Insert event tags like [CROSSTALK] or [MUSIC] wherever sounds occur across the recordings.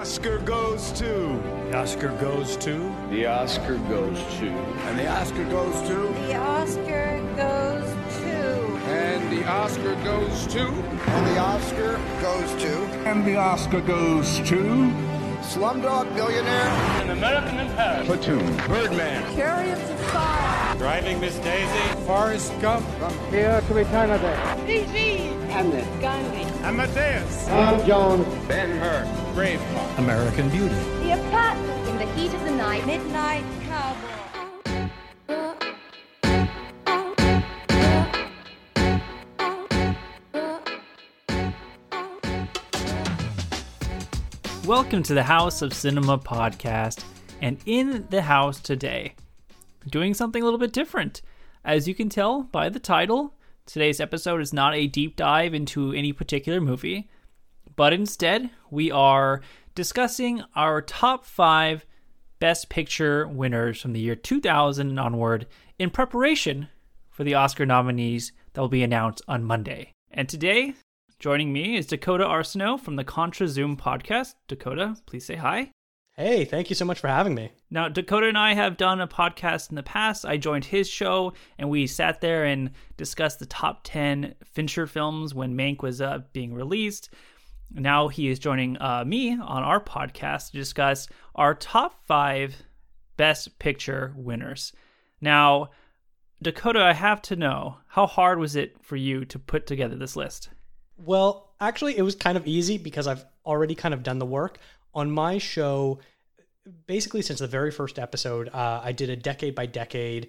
Oscar goes to. The Oscar goes to. The Oscar goes to. And the Oscar goes to. The Oscar goes to. And the Oscar goes to. And the Oscar goes to. And the Oscar goes to. Slumdog Millionaire. An American in Paris. Platoon. Birdman. Chariots of Fire. Driving Miss Daisy. Forrest Gump. From here to eternity. Gigi. Hamlet. Gandhi. Amadeus. Tom Jones. Ben Hur. Braveheart. American Beauty. Cleopatra. In the heat of the night. Midnight Cowboy. Welcome to the House of Cinema podcast. And in the house today, doing something a little bit different. As you can tell by the title, today's episode is not a deep dive into any particular movie, but instead, we are discussing our top five Best Picture winners from the year 2000 and onward in preparation for the Oscar nominees that will be announced on Monday. And today, joining me is Dakota Arsenault from the Contra Zoom podcast. Dakota, please say hi. Hey, thank you so much for having me. Now, Dakota and I have done a podcast in the past. I joined his show and we sat there and discussed the top 10 Fincher films when Mank was uh, being released. Now he is joining uh, me on our podcast to discuss our top five Best Picture winners. Now, Dakota, I have to know how hard was it for you to put together this list? Well, actually, it was kind of easy because I've already kind of done the work. On my show, basically since the very first episode, uh, I did a decade by decade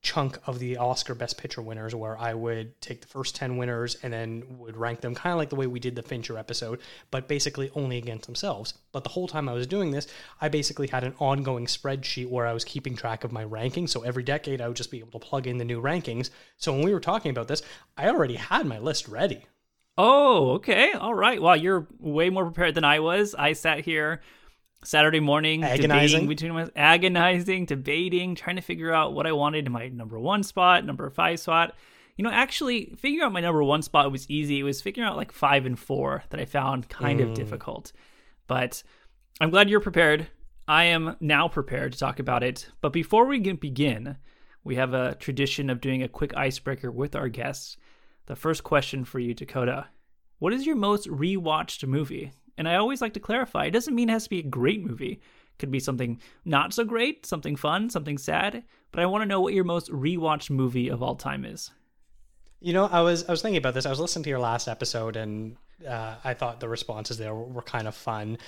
chunk of the Oscar Best Picture winners where I would take the first 10 winners and then would rank them kind of like the way we did the Fincher episode, but basically only against themselves. But the whole time I was doing this, I basically had an ongoing spreadsheet where I was keeping track of my rankings. So every decade I would just be able to plug in the new rankings. So when we were talking about this, I already had my list ready. Oh, okay. All right. Well, you're way more prepared than I was. I sat here Saturday morning Agonizing. debating between agonizing, debating, trying to figure out what I wanted in my number one spot, number five spot. You know, actually, figuring out my number one spot was easy. It was figuring out like five and four that I found kind of hmm. difficult. But I'm glad you're prepared. I am now prepared to talk about it. But before we can begin, we have a tradition of doing a quick icebreaker with our guests. The first question for you, Dakota What is your most rewatched movie? And I always like to clarify it doesn't mean it has to be a great movie. It could be something not so great, something fun, something sad. But I want to know what your most rewatched movie of all time is. You know, I was I was thinking about this. I was listening to your last episode, and uh, I thought the responses there were, were kind of fun.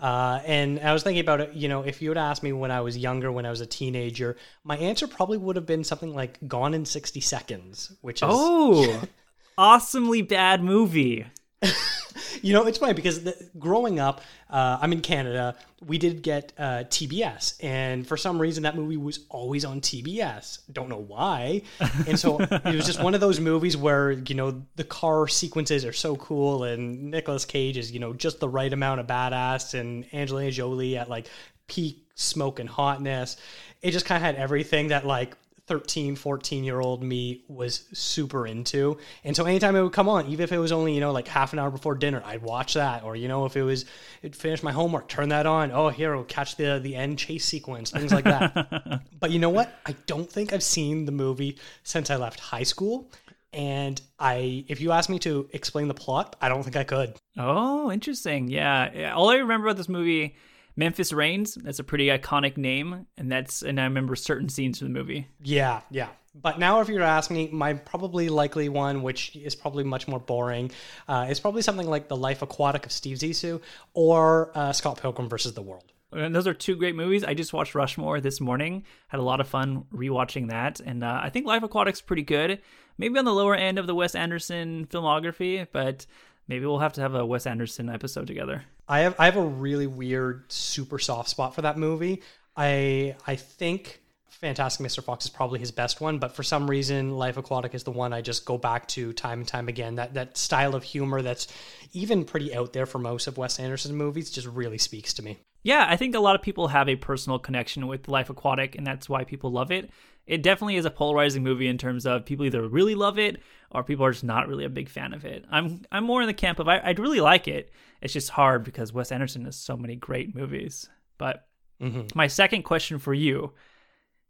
Uh, and I was thinking about it. You know, if you had asked me when I was younger, when I was a teenager, my answer probably would have been something like "Gone in 60 Seconds," which is Oh, [LAUGHS] awesomely bad movie. [LAUGHS] [LAUGHS] you know, it's funny because the, growing up, uh, I'm in Canada. We did get uh, TBS, and for some reason, that movie was always on TBS. Don't know why. And so it was just one of those movies where you know the car sequences are so cool, and Nicolas Cage is you know just the right amount of badass, and Angelina Jolie at like peak smoke and hotness. It just kind of had everything that like 13 14 year old me was super into. And so anytime it would come on even if it was only you know like half an hour before dinner i'd watch that. Or you know if it was it finished my homework turn that on. Oh here we'll catch the the end chase sequence things like that. [LAUGHS] But you know what? I don't think i've seen the movie since i left high school. And i if you ask me to explain the plot i don't think i could. Oh, interesting. Yeah. All I remember about this movie, Memphis Raines, that's a pretty iconic name. And that's, and I remember certain scenes from the movie. Yeah, yeah. But now, if you're asking me, my probably likely one, which is probably much more boring, uh, is probably something like The Life Aquatic of Steve Zissou or uh, Scott Pilgrim versus the World. And those are two great movies. I just watched Rushmore this morning. Had a lot of fun rewatching that, and uh, I think Life Aquatic's pretty good. Maybe on the lower end of the Wes Anderson filmography, but maybe we'll have to have a Wes Anderson episode together. I have I have a really weird, super soft spot for that movie. I I think Fantastic Mr. Fox is probably his best one, but for some reason, Life Aquatic is the one I just go back to time and time again. That that style of humor that's even pretty out there for most of Wes Anderson's movies just really speaks to me. Yeah, I think a lot of people have a personal connection with Life Aquatic, and that's why people love it. It definitely is a polarizing movie in terms of people either really love it or people are just not really a big fan of it. I'm I'm more in the camp of I, I'd really like it. It's just hard because Wes Anderson has so many great movies. But mm-hmm. my second question for you: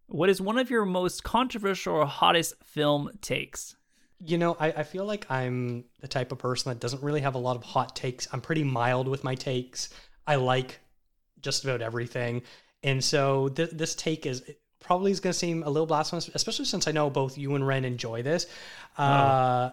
What is one of your most controversial or hottest film takes? You know, I, I feel like I'm the type of person that doesn't really have a lot of hot takes. I'm pretty mild with my takes. I like just about everything. And so th- this take is probably is going to seem a little blasphemous, especially since I know both you and Ren enjoy this. Uh,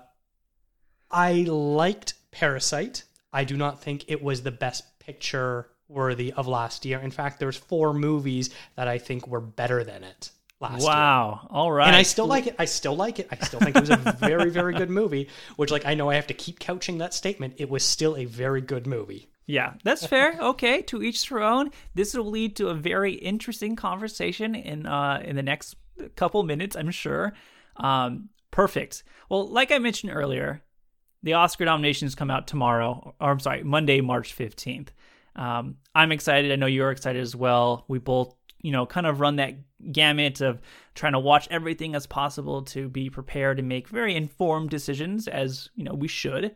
I liked Parasite. I do not think it was the best picture worthy of last year. In fact, there's four movies that I think were better than it last year. Wow. All right. And I still like it. I still like it. I still think it was a very, very good movie. Which, like, I know I have to keep couching that statement. It was still a very good movie. Yeah, that's fair. Okay, to each their own. This will lead to a very interesting conversation in uh in the next couple minutes, I'm sure. Um, perfect. Well, like I mentioned earlier, the Oscar nominations come out tomorrow, or I'm sorry, Monday, March 15th. Um, I'm excited. I know you're excited as well. We both, you know, kind of run that gamut of trying to watch everything as possible to be prepared and make very informed decisions, as you know we should.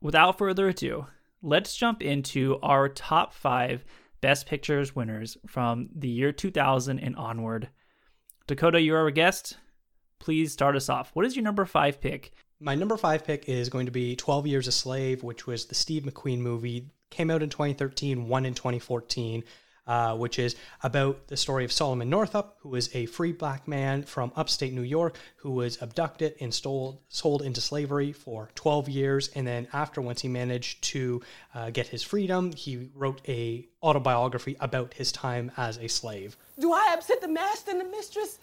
Without further ado, let's jump into our top five Best Pictures winners from the year 2000 and onward. Dakota, you're our guest. Please start us off. What is your number five pick? My number five pick is going to be 12 Years a Slave, which was the Steve McQueen movie. Came out in 2013, won in 2014, uh, which is about the story of Solomon Northup, who was a free black man from upstate New York who was abducted and stole, sold into slavery for 12 years. And then after, once he managed to uh, get his freedom, he wrote a autobiography about his time as a slave. Do I upset the master and the mistress?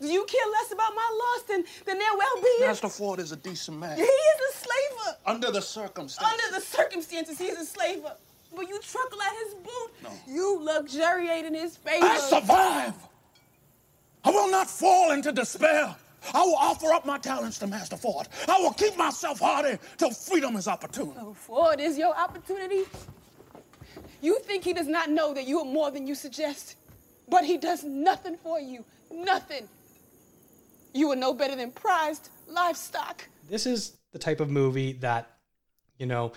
Do you care less about my loss than, than their well-being? Master Ford is a decent man. He is a slaver. Under the circumstances. Under the circumstances, he's a slaver. But you truckle at his boot. No. You luxuriate in his favor. I survive. I will not fall into despair. I will offer up my talents to Master Ford. I will keep myself hardy till freedom is opportune. Oh, Ford is your opportunity. You think he does not know that you are more than you suggest, but he does nothing for you. Nothing. You are no better than prized livestock. this is the type of movie that you know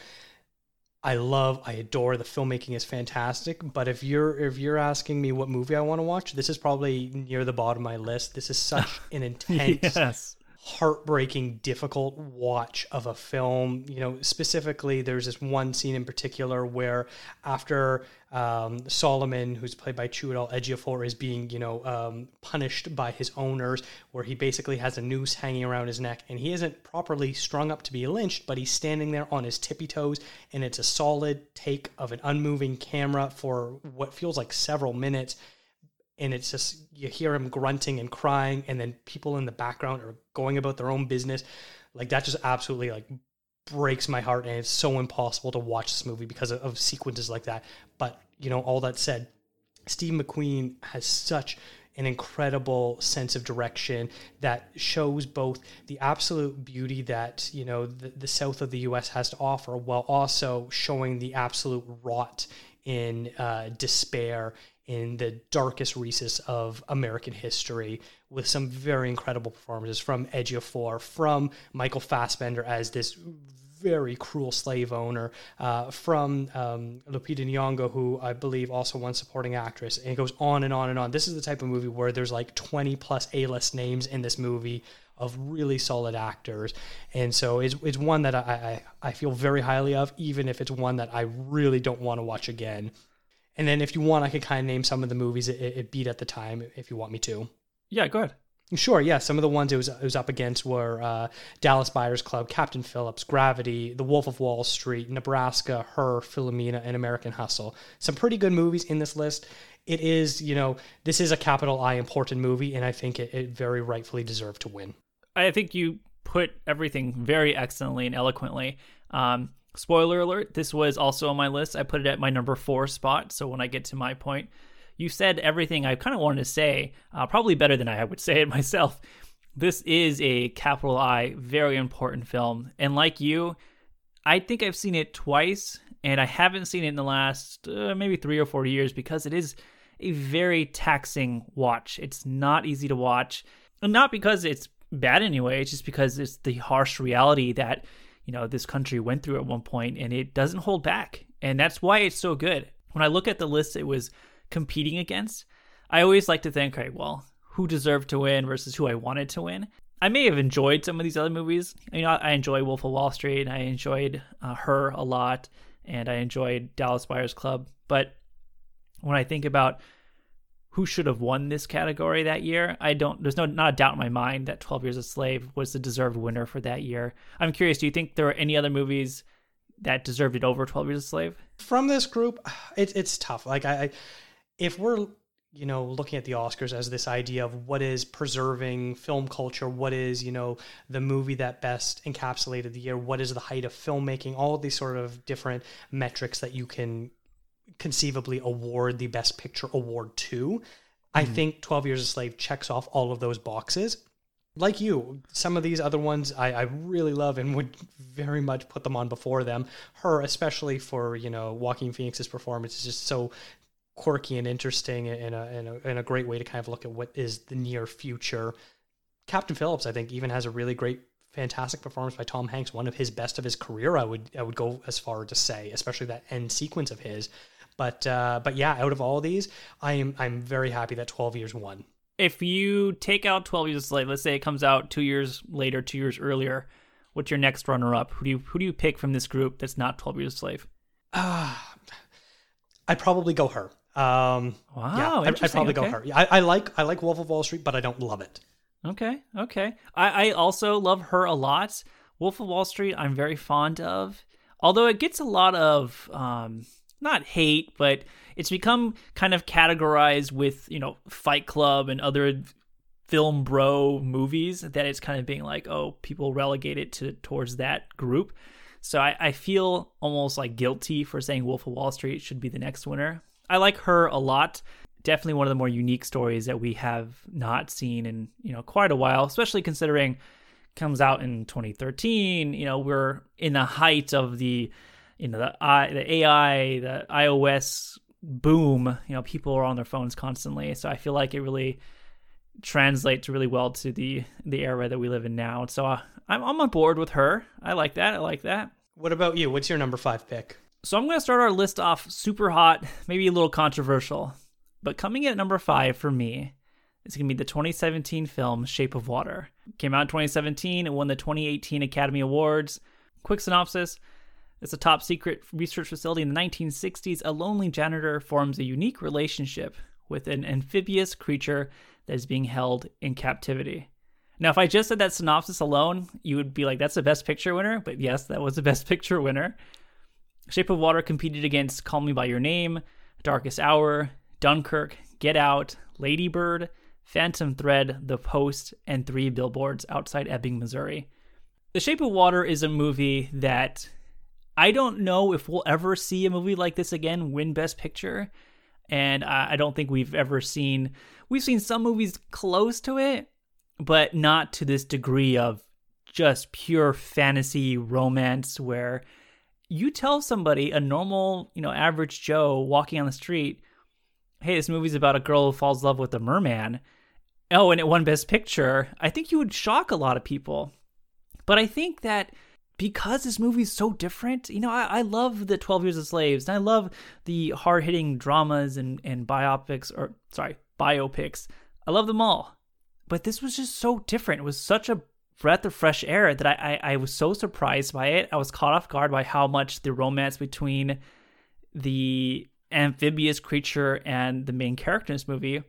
I love, I adore. The filmmaking is fantastic. But if you're if you're asking me what movie I want to watch, this is probably near the bottom of my list. This is such [LAUGHS] an intense, Yes. Heartbreaking, difficult watch of a film. You know, specifically, there's this one scene in particular where after um, Solomon, who's played by Chiwetel Ejiofor, is being you know um, punished by his owners, where he basically has a noose hanging around his neck, and he isn't properly strung up to be lynched, but he's standing there on his tippy toes, and it's a solid take of an unmoving camera for what feels like several minutes and it's just you hear him grunting and crying and then people in the background are going about their own business. Like that just absolutely like breaks my heart and it's so impossible to watch this movie because of, of sequences like that. But you know all that said steve mcqueen has such an incredible sense of direction that shows both the absolute beauty that you know the, the south of the us has to offer while also showing the absolute rot in uh, despair in the darkest recess of American history with some very incredible performances from Ejiofor, from Michael Fassbender as this very cruel slave owner, uh, from um, Lupita Nyong'o, who I believe also won supporting actress, and it goes on and on and on. This is the type of movie where there's like 20 plus A-list names in this movie of really solid actors, and so it's, it's one that I, I I feel very highly of, even if it's one that I really don't want to watch again. And then if you want, I could kind of name some of the movies it, it beat at the time if you want me to. Yeah, go ahead. Sure, yeah. Some of the ones it was it was up against were uh, Dallas Buyers Club, Captain Phillips, Gravity, The Wolf of Wall Street, Nebraska, Her, Philomena, and American Hustle. Some pretty good movies in this list. It is, you know, this is a capital I important movie, and I think it, it very rightfully deserved to win. I think you put everything very excellently and eloquently. Um, spoiler alert: this was also on my list. I put it at my number four spot. So when I get to my point, you said everything I kind of wanted to say, uh, probably better than I would [LAUGHS] say it myself. This is a capital I, very important film, and like you, I think I've seen it twice, and I haven't seen it in the last uh, maybe three or four years because it is a very taxing watch. It's not easy to watch, and not because it's bad anyway. It's just because it's the harsh reality that you know this country went through at one point, and it doesn't hold back, and that's why it's so good. When I look at the list it was competing against, I always like to think, okay, well, who deserved to win versus who I wanted to win. I may have enjoyed some of these other movies. You know, I enjoy Wolf of Wall Street, and I enjoyed uh, Her a lot, and I enjoyed Dallas Buyers Club. But when I think about who should have won this category that year, I don't. There's no not a doubt in my mind that 12 Years a Slave was the deserved winner for that year. I'm curious. Do you think there are any other movies that deserved it over 12 Years a Slave? From this group, it's it's tough. Like I, I if we're you know, looking at the Oscars as this idea of what is preserving film culture, what is, you know, the movie that best encapsulated the year, what is the height of filmmaking, all of these sort of different metrics that you can conceivably award the best picture award to. I Mm-hmm. think 12 Years a Slave checks off all of those boxes. Like you, some of these other ones I, I really love and would very much put them on before them. Her, especially for, you know, Joaquin Phoenix's performance is just so quirky and interesting and a, and, a, and a great way to kind of look at what is the near future. Captain Phillips, I think, even has a really great, fantastic performance by Tom Hanks. One of his best of his career, I would I would go as far to say, especially that end sequence of his. But uh, but yeah, out of all these, I am I'm very happy that Twelve Years won. If you take out 12 Years a Slave, let's say it comes out two years later, two years earlier, what's your next runner up? Who do you who do you pick from this group that's not 12 Years a Slave? Ah, I'd probably go her. Um, Wow, yeah, I'd, I'd probably okay. go her. Yeah, I, I like I like Wolf of Wall Street, but I don't love it. Okay, okay. I, I also love her a lot. Wolf of Wall Street, I'm very fond of. Although it gets a lot of um, not hate, but it's become kind of categorized with you know Fight Club and other film bro movies that it's kind of being like, oh, people relegate it to towards that group. So I, I feel almost like guilty for saying Wolf of Wall Street should be the next winner. I like her a lot. Definitely one of the more unique stories that we have not seen in you know quite a while, especially considering comes out in 2013. You know we're in the height of the you know the I, the AI, the iOS boom. You know people are on their phones constantly, so I feel like it really translates really well to the the era that we live in now. So uh, I'm I'm on board with her. I like that. I like that. What about you? What's your number five pick? So I'm going to start our list off super hot, maybe a little controversial. But coming in at number five for me is going to be the 2017 film Shape of Water. Came out in 2017 and won the 2018 Academy Awards. Quick synopsis It's a top secret research facility in the 1960s. A lonely janitor forms a unique relationship with an amphibious creature that is being held in captivity. Now, if I just said that synopsis alone, you would be like, that's the best picture winner. But yes, that was the [LAUGHS] best picture winner. Shape of Water competed against Call Me By Your Name, Darkest Hour, Dunkirk, Get Out, Lady Bird, Phantom Thread, The Post, and Three Billboards Outside Ebbing, Missouri. The Shape of Water is a movie that I don't know if we'll ever see a movie like this again win Best Picture. And I I don't think we've ever seen, we've seen some movies close to it, but not to this degree of just pure fantasy romance where you tell somebody, a normal, you know, average Joe walking on the street, hey, this movie's about a girl who falls in love with a merman. Oh, and it won Best Picture. I think you would shock a lot of people. But I think that because this movie's so different, you know, I, I love the 12 Years of Slaves and I love the hard hitting dramas and, and biopics, or sorry, biopics. I love them all. But this was just so different. It was such a breath of fresh air that I, I, I was so surprised by it. I was caught off guard by how much the romance between the amphibious creature and the main character in this movie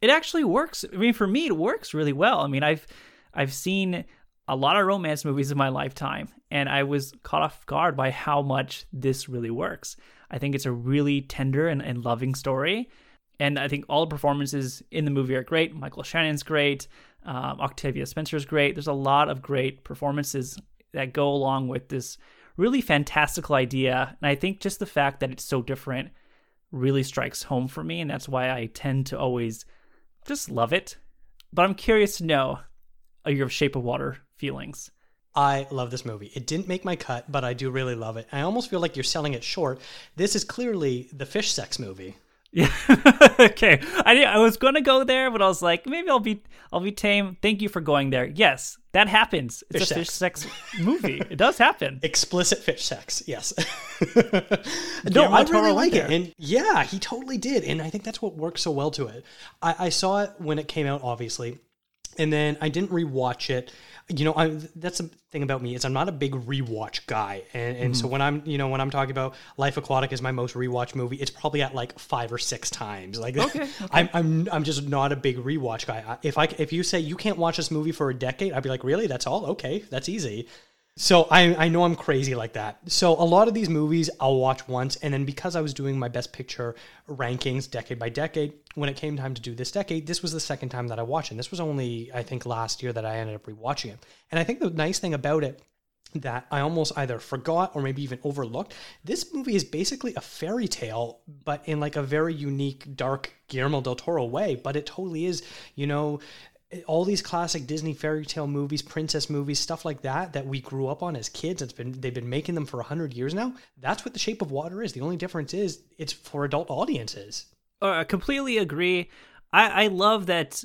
it actually works i mean for me it works really well i mean i've i've seen a lot of romance movies in my lifetime and i was caught off guard by how much this really works. I think it's a really tender and, and loving story and i think all the performances in the movie are great. Michael shannon's great um, octavia spencer's great. There's a lot of great performances that go along with this really fantastical idea and i think just the fact that it's so different really strikes home for me and that's why i tend to always just love it. But i'm curious to know your shape of water feelings I love this movie. It didn't make my cut, but I do really love it. I almost feel like you're selling it short. This is clearly the fish sex movie. Yeah. [LAUGHS] okay. I I was gonna go there, but I was like, maybe I'll be I'll be tame. Thank you for going there. Yes, that happens. It's Fish a fish sex movie. It does happen. [LAUGHS] Explicit fish sex, yes. [LAUGHS] no, I really like it, and yeah, he totally did, and I think that's what works so well to it. I, I saw it when it came out, obviously, and then I didn't rewatch it. You know, I, that's the thing about me is I'm not a big rewatch guy, and, and so mm-hmm. when I'm, you know, when I'm talking about Life Aquatic is my most rewatch movie, it's probably at like five or six times. Like, [LAUGHS] I'm, I'm, I'm just not a big rewatch guy. If I, if you say you can't watch this movie for a decade, I'd be like, really? That's all? Okay, that's easy. So I, I know I'm crazy like that. So a lot of these movies I'll watch once, and then because I was doing my best picture rankings decade by decade, when it came time to do this decade, this was the second time that I watched it. And this was only I think last year that I ended up rewatching it. And I think the nice thing about it that I almost either forgot or maybe even overlooked. This movie is basically a fairy tale, but in like a very unique, dark Guillermo del Toro way. But it totally is, you know, all these classic Disney fairy tale movies, princess movies, stuff like that that we grew up on as kids. It's been they've been making them for hundred years now. That's what The Shape of Water is. The only difference is it's for adult audiences. Uh, I completely agree. I, I love that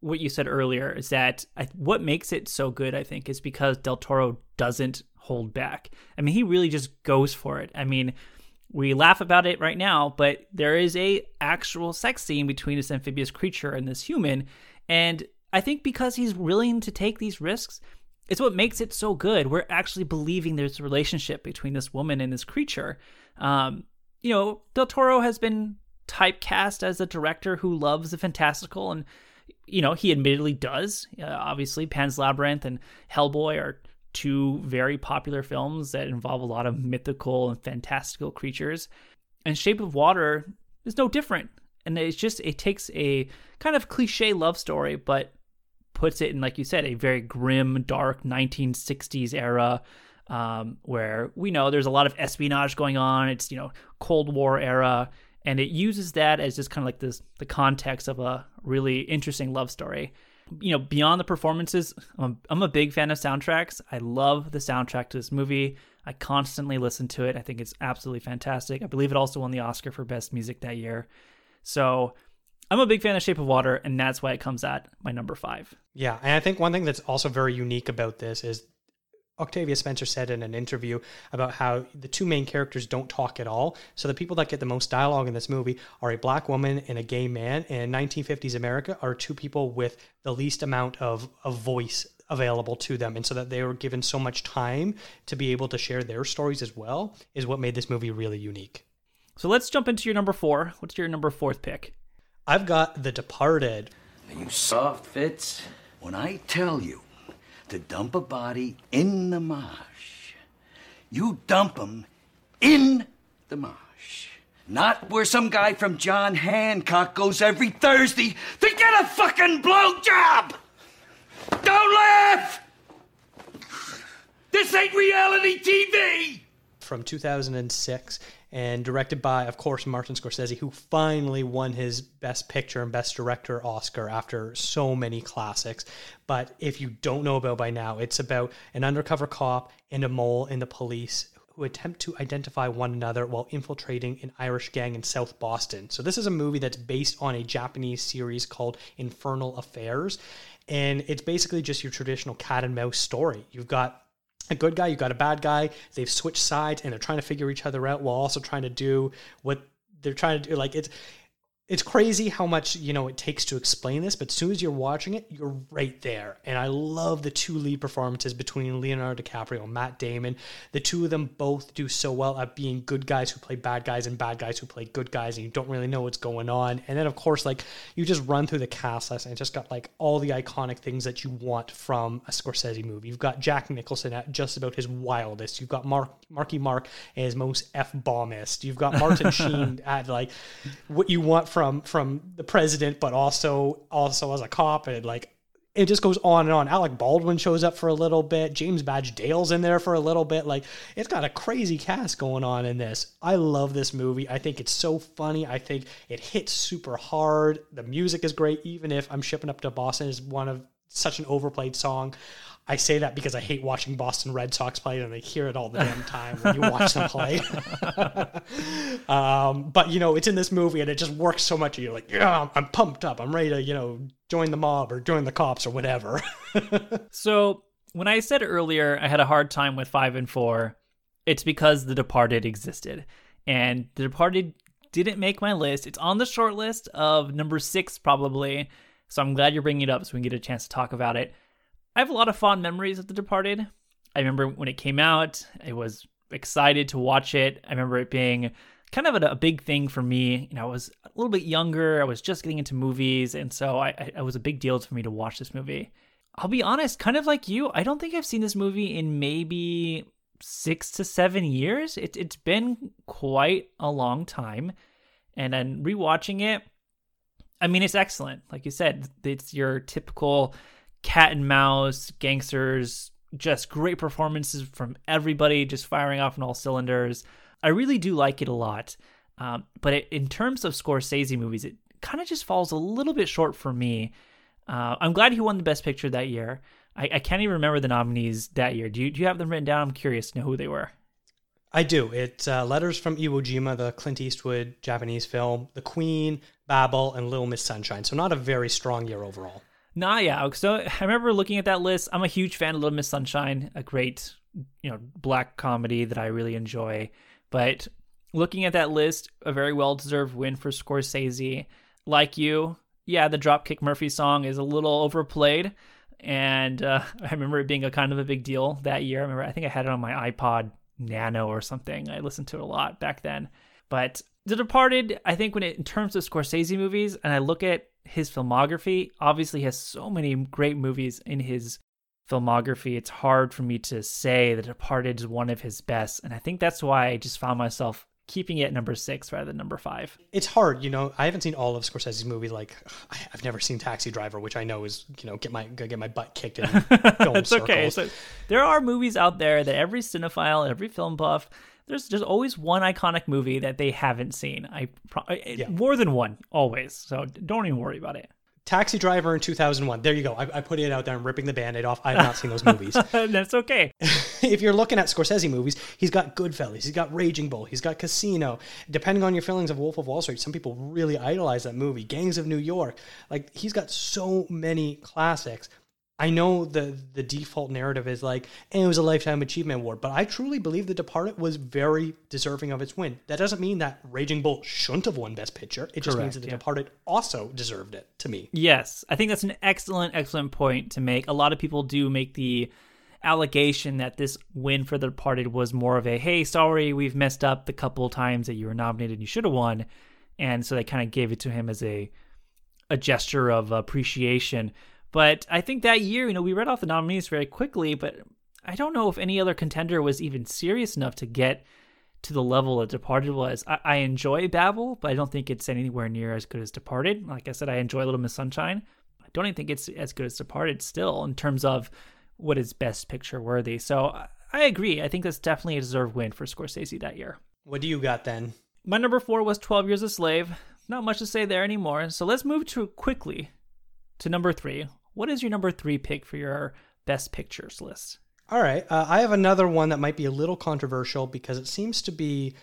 what you said earlier is that I, what makes it so good, I think, is because Del Toro doesn't hold back. I mean, he really just goes for it. I mean, we laugh about it right now, but there is a actual sex scene between this amphibious creature and this human, and I think because he's willing to take these risks, it's what makes it so good. We're actually believing there's a relationship between this woman and this creature. Um, you know, Del Toro has been typecast as a director who loves the fantastical, and you know he admittedly does. Uh, obviously, Pan's Labyrinth and Hellboy are two very popular films that involve a lot of mythical and fantastical creatures, and Shape of Water is no different. And it's just it takes a kind of cliche love story, but puts it in, like you said, a very grim, dark 1960s era um, where we know there's a lot of espionage going on. It's you know Cold War era, and it uses that as just kind of like this the context of a really interesting love story. You know, beyond the performances, I'm, I'm a big fan of soundtracks. I love the soundtrack to this movie. I constantly listen to it. I think it's absolutely fantastic. I believe it also won the Oscar for Best Music that year. So I'm a big fan of Shape of Water, and that's why it comes at my number five. Yeah, and I think one thing that's also very unique about this is Octavia Spencer said in an interview about how the two main characters don't talk at all. So the people that get the most dialogue in this movie are a black woman and a gay man. And in 1950s America are two people with the least amount of, of voice available to them. And so that they were given so much time to be able to share their stories as well is what made this movie really unique. So let's jump into your number four. What's your number fourth pick? I've got The Departed. You soft fits, when I tell you to dump a body in the marsh, you dump 'em in the marsh. Not where some guy from John Hancock goes every Thursday to get a fucking blowjob! Don't laugh! This ain't reality TV! from 2006 and directed by, of course, Martin Scorsese, who finally won his Best Picture and Best Director Oscar after so many classics. But if you don't know about by now, it's about an undercover cop and a mole in the police who attempt to identify one another while infiltrating an Irish gang in South Boston. So this is a movie that's based on a Japanese series called Infernal Affairs. And it's basically just your traditional cat and mouse story. You've got a good guy, you got a bad guy. They've switched sides and they're trying to figure each other out while also trying to do what they're trying to do. Like it's it's crazy how much you know it takes to explain this, but as soon as you're watching it, you're right there. And I love the two lead performances between Leonardo DiCaprio and Matt Damon. The two of them both do so well at being good guys who play bad guys and bad guys who play good guys, and you don't really know what's going on. And then of course, like you just run through the cast list, and it just got like all the iconic things that you want from a Scorsese movie. You've got Jack Nicholson at just about his wildest. You've got Mark Marky Mark his most f bombest. You've got Martin [LAUGHS] Sheen at like what you want from from from the president, but also also as a cop and like it just goes on and on. Alec Baldwin shows up for a little bit. James Badge Dale's in there for a little bit. Like it's got a crazy cast going on in this. I love this movie. I think it's so funny. I think it hits super hard. The music is great, even if I'm shipping up to Boston is one of such an overplayed song. I say that because I hate watching Boston Red Sox play, and I hear it all the damn time when you watch them play. [LAUGHS] um, but you know, it's in this movie, and it just works so much. You're like, yeah, I'm pumped up. I'm ready to, you know, join the mob or join the cops or whatever. [LAUGHS] so when I said earlier I had a hard time with five and four, it's because The Departed existed, and The Departed didn't make my list. It's on the short list of number six probably. So I'm glad you're bringing it up so we can get a chance to talk about it. I have a lot of fond memories of The Departed. I remember when it came out, I was excited to watch it. I remember it being kind of a, a big thing for me. You know, I was a little bit younger. I was just getting into movies, and so I, I, it was a big deal for me to watch this movie. I'll be honest, kind of like you, I don't think I've seen this movie in maybe six to seven years. It, it's been quite a long time, and then rewatching it, I mean, it's excellent. Like you said, it's your typical cat and mouse gangsters. Just great performances from everybody, just firing off on all cylinders. I really do like it a lot. Um, but it, in terms of Scorsese movies, it kind of just falls a little bit short for me. Uh, I'm glad he won the Best Picture that year. I, I, can't even remember the nominees that year. Do you, do you have them written down? I'm curious to know who they were. I do. It's uh, Letters from Iwo Jima, the Clint Eastwood Japanese film, The Queen, Babel, and Little Miss Sunshine. So not a very strong year overall. Nah, yeah. So I remember looking at that list. I'm a huge fan of Little Miss Sunshine, a great, you know, black comedy that I really enjoy. But looking at that list, a very well deserved win for Scorsese. Like you, yeah, the Dropkick Murphy song is a little overplayed. And uh, [LAUGHS] I remember it being a kind of a big deal that year. I remember, I think I had it on my iPod Nano or something. I listened to it a lot back then. But The Departed, I think when it in terms of Scorsese movies, and I look at his filmography, obviously has so many great movies in his filmography. It's hard for me to say The Departed is one of his best, and I think that's why I just found myself keeping it number six rather than number five. It's hard, you know. I haven't seen all of Scorsese's movies. Like, [SIGHS] I've never seen Taxi Driver, which I know is, you know, get my get my butt kicked in [LAUGHS] film it's circles. okay. So there are movies out there that every cinephile, every film buff, there's just always one iconic movie that they haven't seen. I pro- yeah. more than one, always. So don't even worry about it. Taxi Driver in 2001. There you go. I, I, put it out there. I'm ripping the band aid off. I have not seen those movies. [LAUGHS] That's okay. [LAUGHS] if you're looking at Scorsese movies, he's got Goodfellas, he's got Raging Bull, he's got Casino. Depending on your feelings of Wolf of Wall Street, some people really idolize that movie. Gangs of New York. Like, he's got so many classics. I know the the default narrative is like, and it was a lifetime achievement award, but I truly believe The Departed was very deserving of its win. That doesn't mean that Raging Bull shouldn't have won Best Picture. It just means that The yeah. Departed also deserved it to me. Yes, I think that's an excellent, excellent point to make. A lot of people do make the allegation that this win for The Departed was more of a, hey, sorry, we've messed up the couple times that you were nominated and you should have won, and so they kind of gave it to him as a a gesture of appreciation. But I think that year, you know, we read off the nominees very quickly, but I don't know if any other contender was even serious enough to get to the level that Departed was. I, I enjoy Babel, but I don't think it's anywhere near as good as Departed. Like I said, I enjoy Little Miss Sunshine. I don't even think it's as good as Departed still in terms of what is best picture worthy. So I agree. I think that's definitely a deserved win for Scorsese that year. What do you got then? My number four was 12 Years a Slave. Not much to say there anymore. So let's move to quickly to number three, what is your number three pick for your best pictures list? All right. Uh, I have another one that might be a little controversial because it seems to be,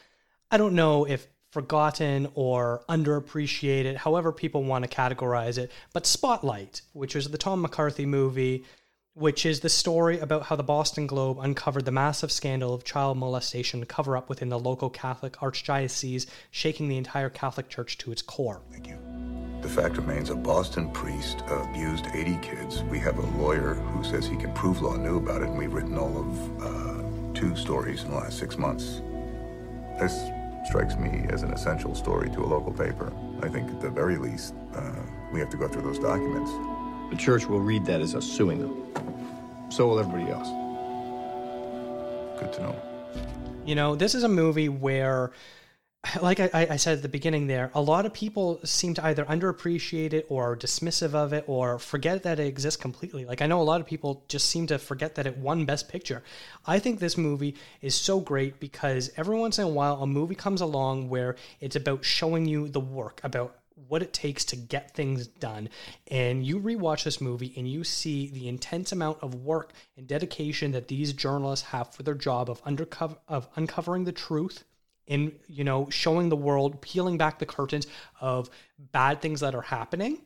I don't know if forgotten or underappreciated, however people want to categorize it, but Spotlight, which was the Tom McCarthy movie, which is the story about how the Boston Globe uncovered the massive scandal of child molestation cover up within the local Catholic archdiocese, shaking the entire Catholic Church to its core. Thank you. The fact remains a Boston priest abused 80 kids. We have a lawyer who says he can prove law knew about it, and we've written all of uh, two stories in the last six months. This strikes me as an essential story to a local paper. I think at the very least, uh, we have to go through those documents. The church will read that as us suing them. So will everybody else. Good to know. You know, this is a movie where like I, I, said at the beginning there, a lot of people seem to either underappreciate it or dismissive of it or forget that it exists completely. Like I know a lot of people just seem to forget that it won Best Picture. I think this movie is so great because every once in a while a movie comes along where it's about showing you the work, about what it takes to get things done. And you rewatch this movie and you see the intense amount of work and dedication that these journalists have for their job of undercover of uncovering the truth and you know showing the world peeling back the curtains of bad things that are happening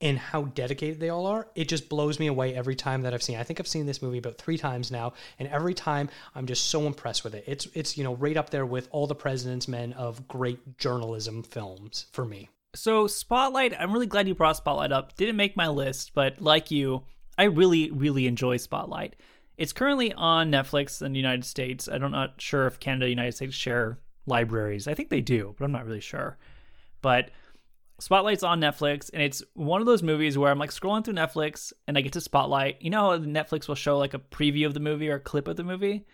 and how dedicated they all are, it just blows me away every time that I've seen. I think I've seen this movie about three times now, and every time I'm just so impressed with it. It's it's you know right up there with all the President's Men of great journalism films for me. So Spotlight, I'm really glad you brought Spotlight up. Didn't make my list, but like you, I really really enjoy Spotlight. It's currently on Netflix in the United States. I'm not sure if Canada and United States share libraries. I think they do, but I'm not really sure. But Spotlight's on Netflix, and it's one of those movies where I'm like scrolling through Netflix and I get to Spotlight. You know, how Netflix will show like a preview of the movie or a clip of the movie.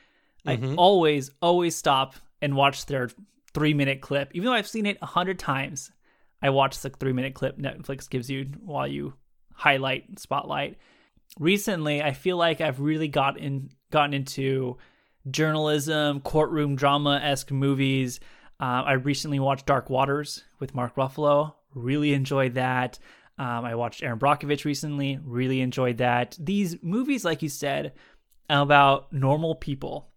Mhm. I always, always stop and watch their three minute clip, even though I've seen it a hundred times. I watched the three minute clip Netflix gives you while you highlight Spotlight. Recently, I feel like I've really gotten gotten into journalism, courtroom drama esque movies. Uh, I recently watched Dark Waters with Mark Ruffalo. Really enjoyed that. Um, I watched Erin Brockovich recently. Really enjoyed that. These movies, like you said, about normal people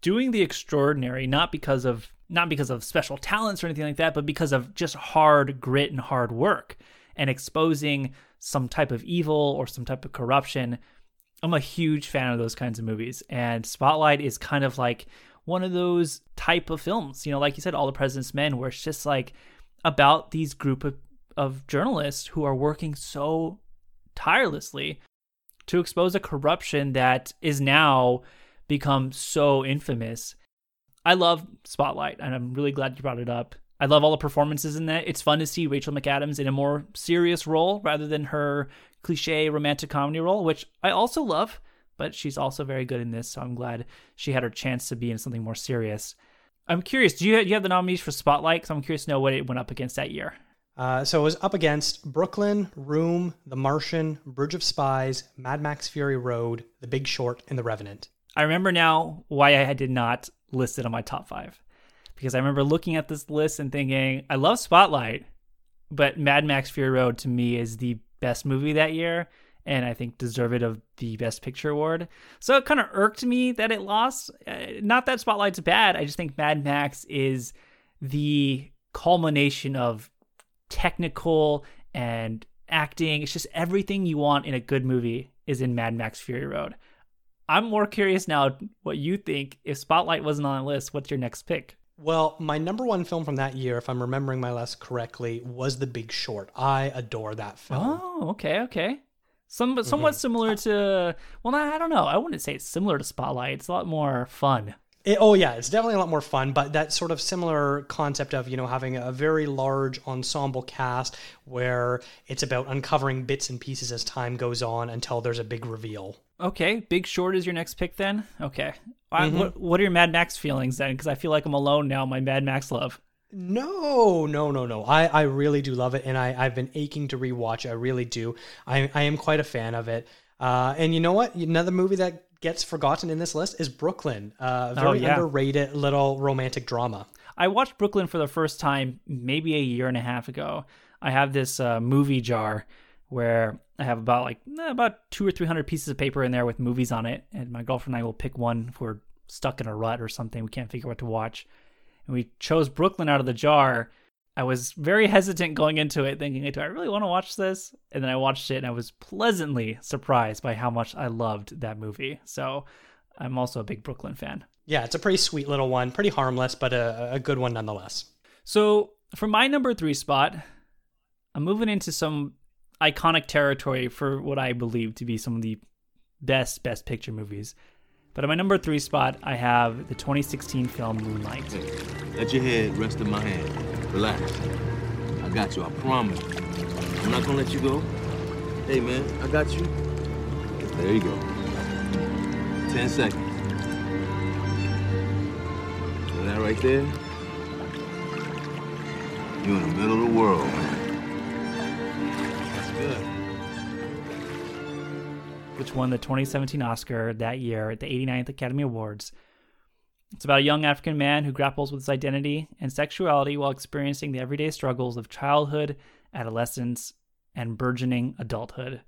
doing the extraordinary, not because of not because of special talents or anything like that, but because of just hard grit and hard work and exposing some type of evil or some type of corruption. I'm a huge fan of those kinds of movies, and Spotlight is kind of like one of those type of films. You know, like you said, All the President's Men, where it's just like about these group of, of journalists who are working so tirelessly to expose a corruption that is now become so infamous. I love Spotlight, and I'm really glad you brought it up. I love all the performances in that. It's fun to see Rachel McAdams in a more serious role rather than her cliche romantic comedy role, which I also love, but she's also very good in this, so I'm glad she had her chance to be in something more serious. I'm curious, do you, do you have the nominees for Spotlight? Because I'm curious to know what it went up against that year. Uh, so it was up against Brooklyn, Room, The Martian, Bridge of Spies, Mad Max Fury Road, The Big Short, and The Revenant. I remember now why I did not list it on my top five. Because I remember looking at this list and thinking, I love Spotlight, but Mad Max Fury Road to me is the best movie that year, and I think deserve it of the Best Picture award. So it kind of irked me that it lost. Uh, Not that Spotlight's bad, I just think Mad Max is the culmination of technical and acting. It's just everything you want in a good movie is in Mad Max Fury Road. I'm more curious now what you think. If Spotlight wasn't on the list, what's your next pick? Well, my number one film from that year, if I'm remembering my list correctly, was The Big Short. I adore that film. Oh, okay, okay. Some, somewhat mm-hmm. similar to, well, I don't know. I wouldn't say it's similar to Spotlight. It's a lot more fun. It, oh yeah, it's definitely a lot more fun, but that sort of similar concept of you know having a very large ensemble cast where it's about uncovering bits and pieces as time goes on until there's a big reveal. Okay, Big Short is your next pick then? Okay. I- Mhm. what, what are your Mad Max feelings then? Because I feel like I'm alone now, my Mad Max love. No, no, no, no. I, I really do love it, and I, I've been aching to rewatch it. I really do. I, I am quite a fan of it. Uh, and you know what? Another movie that gets forgotten in this list is Brooklyn. Uh, Oh, very yeah. underrated little romantic drama. I watched Brooklyn for the first time maybe a year and a half ago. I have this uh, movie jar where I have about like eh, about two or three hundred pieces of paper in there with movies on it, and my girlfriend and I will pick one if we're stuck in a rut or something. We can't figure out what to watch, and we chose Brooklyn out of the jar. I was very hesitant going into it, thinking, "Do I really want to watch this?" And then I watched it, and I was pleasantly surprised by how much I loved that movie. So, I'm also a big Brooklyn fan. Yeah, it's a pretty sweet little one, pretty harmless, but a, a good one nonetheless. So for my number three spot, I'm moving into some iconic territory for what I believe to be some of the best best picture movies. But at my number three spot, I have the 2016 film Moonlight. Let your head rest in my hand. Relax. I got you, I promise. I'm not gonna let you go. Hey man, I got you. There you go. Ten seconds. And that right there, you're in the middle of the world, man. Which won the 2017 Oscar that year at the 89th Academy Awards. It's about a young African man who grapples with his identity and sexuality while experiencing the everyday struggles of childhood, adolescence, and burgeoning adulthood.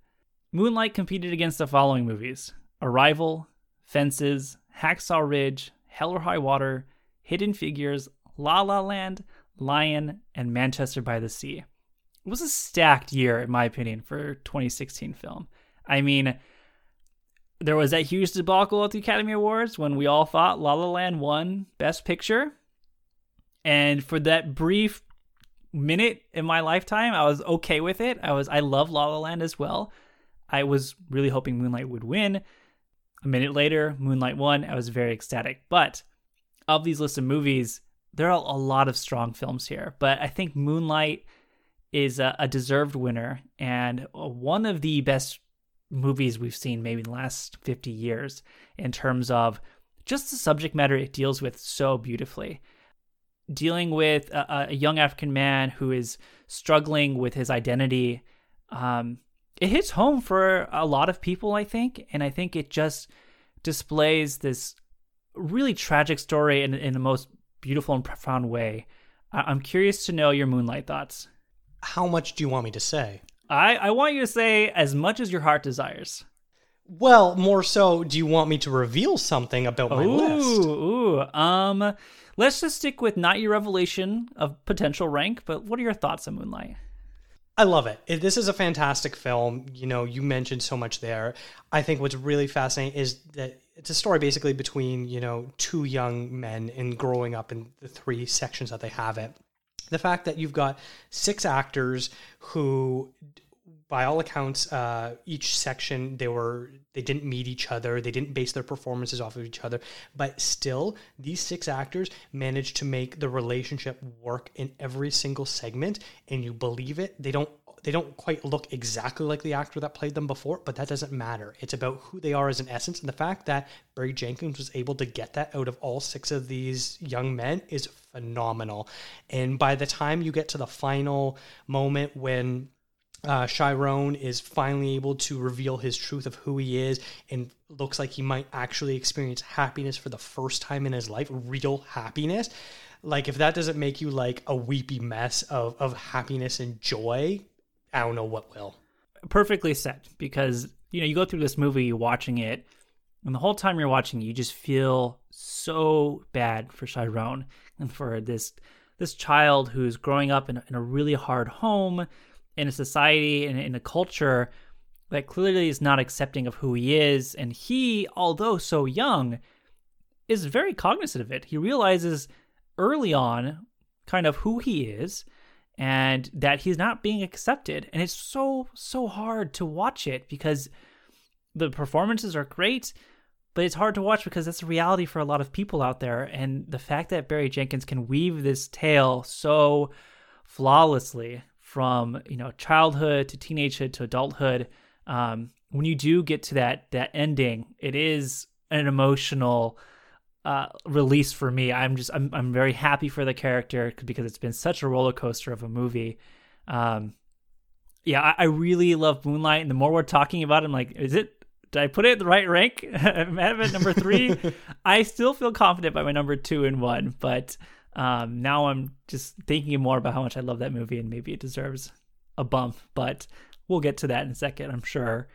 Moonlight competed against the following movies Arrival, Fences, Hacksaw Ridge, Hell or High Water, Hidden Figures, La La Land, Lion, and Manchester by the Sea. It was a stacked year, in my opinion, for 2016 film. I mean, there was that huge debacle at the Academy Awards when we all thought La La Land won Best Picture. And for that brief minute in my lifetime, I was okay with it. I was I love La La Land as well. I was really hoping Moonlight would win. A minute later, Moonlight won. I was very ecstatic. But of these lists of movies, there are a lot of strong films here. But I think Moonlight is a, a deserved winner and one of the best movies we've seen maybe in the last 50 years in terms of just the subject matter it deals with so beautifully. Dealing with a, a young African man who is struggling with his identity, um, it hits home for a lot of people, I think. And I think it just displays this really tragic story in, in the most beautiful and profound way. I'm curious to know your Moonlight thoughts. How much do you want me to say? I, I want you to say as much as your heart desires. Well, more so, do you want me to reveal something about my ooh, list? Ooh, um, let's just stick with not your revelation of potential rank, but what are your thoughts on Moonlight? I love it. it. This is a fantastic film. You know, you mentioned so much there. I think what's really fascinating is that it's a story basically between, you know, two young men and growing up in the three sections that they have it the fact that you've got six actors who by all accounts uh, each section they were they didn't meet each other they didn't base their performances off of each other but still these six actors managed to make the relationship work in every single segment and you believe it they don't they don't quite look exactly like the actor that played them before, but that doesn't matter. It's about who they are as an essence. And the fact that Barry Jenkins was able to get that out of all six of these young men is phenomenal. And by the time you get to the final moment when uh, Chiron is finally able to reveal his truth of who he is and looks like he might actually experience happiness for the first time in his life, real happiness. Like, if that doesn't make you like a weepy mess of, of happiness and joy, I don't know what will. Perfectly said, because you know you go through this movie, watching it, and the whole time you're watching, you just feel so bad for Chiron and for this this child who's growing up in, in a really hard home, in a society and in a culture that clearly is not accepting of who he is, and he, although so young, is very cognizant of it. He realizes early on kind of who he is and that he's not being accepted. And it's so, so hard to watch it because the performances are great, but it's hard to watch because that's a reality for a lot of people out there. And the fact that Barry Jenkins can weave this tale so flawlessly from, you know, childhood to teenagehood to adulthood, um, when you do get to that that ending, it is an emotional uh, release for me. I'm just I'm I'm very happy for the character because it's been such a roller coaster of a movie. Um, yeah, I, I really love Moonlight, and the more we're talking about it, I'm like, is it? Did I put it in the right rank? [LAUGHS] I'm at number three. [LAUGHS] I still feel confident by my number two and one, but um, now I'm just thinking more about how much I love that movie, and maybe it deserves a bump. But we'll get to that in a second, I'm sure.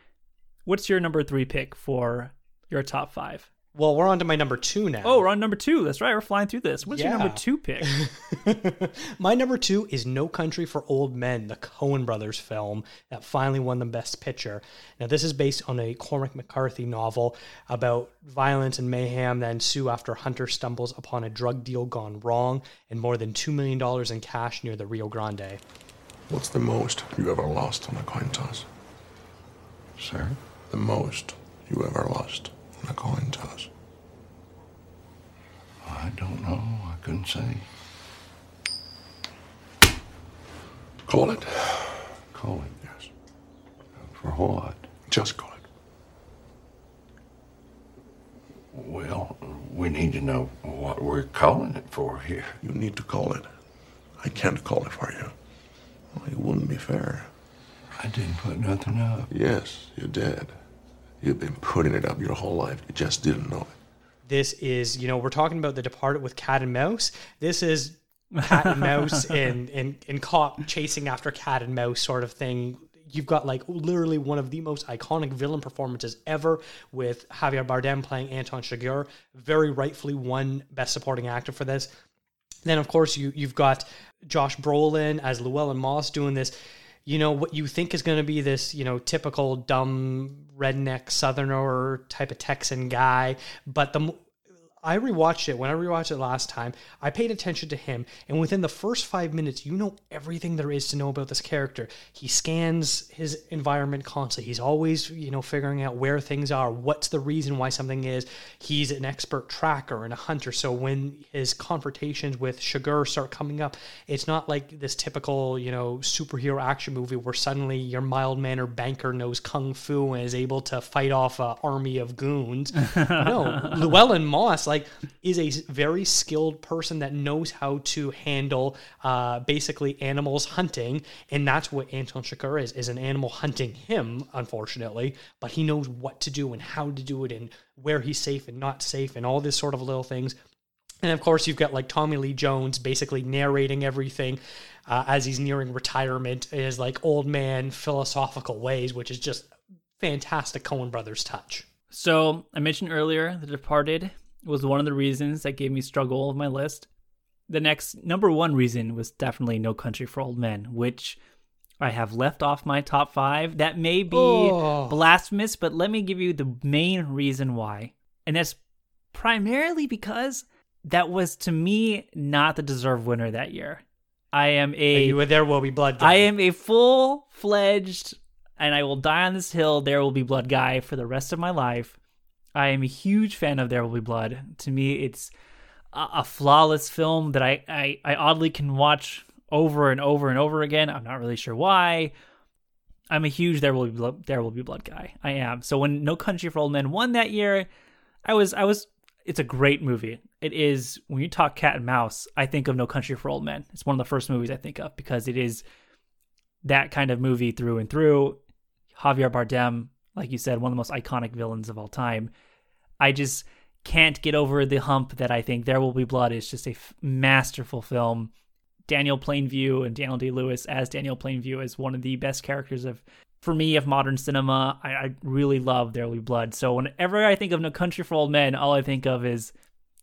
What's your number three pick for your top five? Well, we're on to my number two now. Oh, we're on number two. That's right. We're flying through this. What's Yeah. your number two pick? [LAUGHS] My number two is No Country for Old Men, the Coen brothers film that finally won the Best Picture. Now, this is based on a Cormac McCarthy novel about violence and mayhem that ensue after Hunter stumbles upon a drug deal gone wrong and more than $2 million in cash near the Rio Grande. What's the most you ever lost on a coin toss? Sir? The most you ever lost a coin toss. I don't know. I couldn't say. Call it. Call it. Yes. For what? Just call it. Well, we need to know what we're calling it for here. You need to call it. I can't call it for you. Well, it wouldn't be fair. I didn't put nothing up. Yes, you did. You've been putting it up your whole life. You just didn't know it. This is, you know, we're talking about The Departed with cat and mouse. This is cat and mouse [LAUGHS] and, and, and cop chasing after cat and mouse sort of thing. You've got like literally one of the most iconic villain performances ever with Javier Bardem playing Anton Chigurh. Very rightfully won Best Supporting Actor for this. Then, of course, you, you've got Josh Brolin as Llewelyn Moss doing this you know what you think is going to be this you know typical dumb redneck southerner type of texan guy but the I rewatched it when I rewatched it last time. I paid attention to him, and within the first five minutes, you know everything there is to know about this character. He scans his environment constantly. He's always, you know, figuring out where things are, what's the reason why something is. He's an expert tracker and a hunter. So when his confrontations with Chigurh start coming up, it's not like this typical, you know, superhero action movie where suddenly your mild mannered banker knows kung fu and is able to fight off an army of goons. no, [LAUGHS] Llewelyn Moss, like like is a very skilled person that knows how to handle uh, basically animals hunting, and that's what Anton Chigurh is is an animal hunting him, unfortunately. But he knows what to do and how to do it, and where he's safe and not safe, and all this sort of little things. And of course, you've got like Tommy Lee Jones basically narrating everything uh, as he's nearing retirement in his like old man philosophical ways, which is just fantastic Coen Brothers touch. So I mentioned earlier The Departed was one of the reasons that gave me struggle of my list. The next number one reason was definitely No Country for Old Men, which I have left off my top five. That may be oh. blasphemous, but let me give you the main reason why. And that's primarily because that was to me not the deserved winner that year. I am a you were there will be blood. Guy. I am a full fledged, and I will die on this hill. There will be blood guy for the rest of my life. I am a huge fan of There Will Be Blood. To me, it's a, a flawless film that I, I, I oddly can watch over and over and over again. I'm not really sure why. I'm a huge There Will Be Blood, There Will Be Blood guy. I am. So when No Country for Old Men won that year, I was I was. It's a great movie. It is when you talk cat and mouse. I think of No Country for Old Men. It's one of the first movies I think of because it is that kind of movie through and through. Javier Bardem, like you said, one of the most iconic villains of all time. I just can't get over the hump that I think There Will Be Blood is just a f- masterful film. Daniel Plainview and Daniel Day Lewis as Daniel Plainview is one of the best characters of, for me, of modern cinema. I, I really love There Will Be Blood. So whenever I think of No Country for Old Men, all I think of is,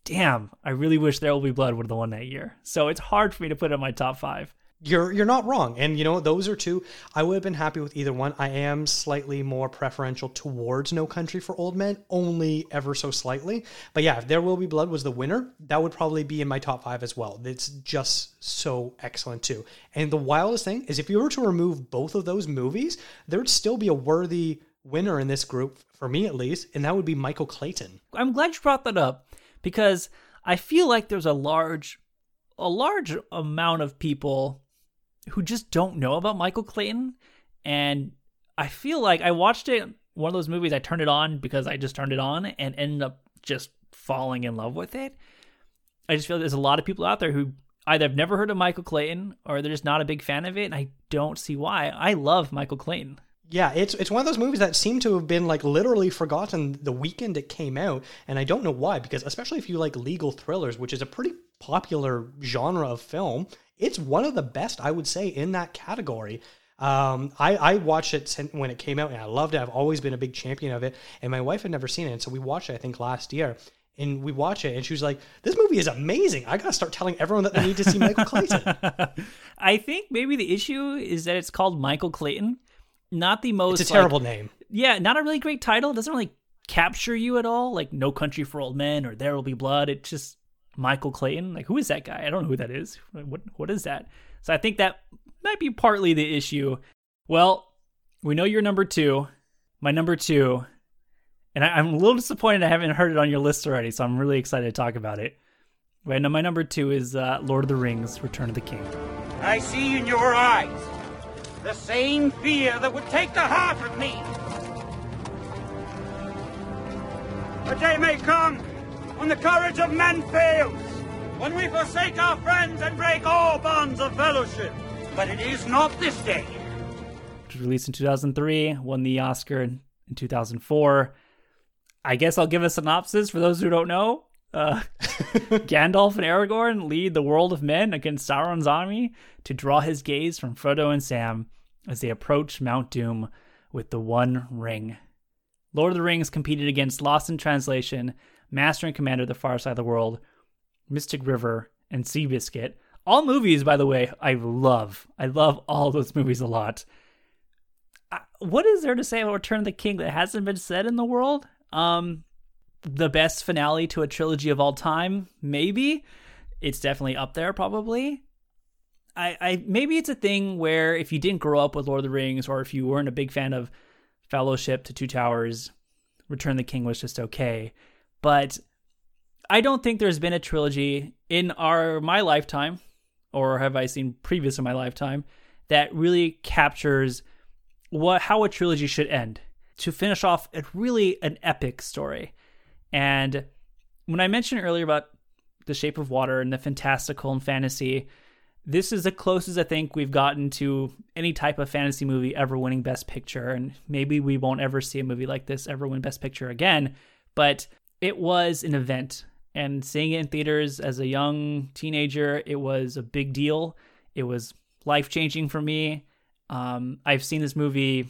damn, I really wish There Will Be Blood would have won that year. So it's hard for me to put it in my top five you're you're not wrong. And you know those are two. I would have been happy with either one. I am slightly more preferential towards no country for old men only ever so slightly. But yeah if there will be blood was the winner that would probably be in my top five as well. It's just so excellent too. And the wildest thing is if you were to remove both of those movies there'd still be a worthy winner in this group for me at least and that would be michael clayton. I'm glad you brought that up because i feel like there's a large a large amount of people who just don't know about Michael Clayton. And I feel like I watched it, one of those movies, I turned it on because I just turned it on and ended up just falling in love with it. I just feel there's a lot of people out there who either have never heard of Michael Clayton or they're just not a big fan of it. And I don't see why. I love Michael Clayton. Yeah, it's it's one of those movies that seem to have been like literally forgotten the weekend it came out, and I don't know why. Because especially if you like legal thrillers, which is a pretty popular genre of film, it's one of the best I would say in that category. Um, I, I watched it when it came out and I loved it. I've always been a big champion of it. And my wife had never seen it. And so we watched it, I think, last year. And we watched it and she was like, This movie is amazing. I got to start telling everyone that they need to see Michael Clayton. [LAUGHS] I think maybe the issue is that it's called Michael Clayton. Not the most. It's a terrible like, name. Yeah, not a really great title. It doesn't really capture you at all. Like No Country for Old Men or There Will Be Blood. It just Michael Clayton. Like, who is that guy? I don't know who that is. What what is that? So I think that might be partly the issue. Well, we know you're number two. My number two, and I, am a little disappointed I haven't heard it on your list already. So I'm really excited to talk about it. Right now, my number two is uh, Lord of the Rings: Return of the King. I see in your eyes the same fear that would take the heart of me. A day may come when the courage of men fails, when we forsake our friends and break all bonds of fellowship. But it is not this day. It was released in 2003, won the Oscar in 2004. I guess I'll give a synopsis for those who don't know. Uh, [LAUGHS] Gandalf and Aragorn lead the world of men against Sauron's army to draw his gaze from Frodo and Sam as they approach Mount Doom with the One Ring. Lord of the Rings competed against Lost in Translation, Master and Commander the Far Side of the World, Mystic River, and Seabiscuit. All movies, by the way, I love. I love all those movies a lot. What is there to say about Return of the King that hasn't been said in the world? Um, the best finale to a trilogy of all time, maybe. It's definitely up there, probably. I, I maybe it's a thing where if you didn't grow up with Lord of the Rings, or if you weren't a big fan of Fellowship to Two Towers, Return of the King was just okay. But I don't think there's been a trilogy in our my lifetime, or have I seen previous in my lifetime, that really captures what how a trilogy should end to finish off a really an epic story. And when I mentioned earlier about The Shape of Water and the fantastical and fantasy, this is the closest I think we've gotten to any type of fantasy movie ever winning Best Picture. And maybe we won't ever see a movie like this ever win Best Picture again. But it was an event. And seeing it in theaters as a young teenager, it was a big deal. It was life changing for me. Um, I've seen this movie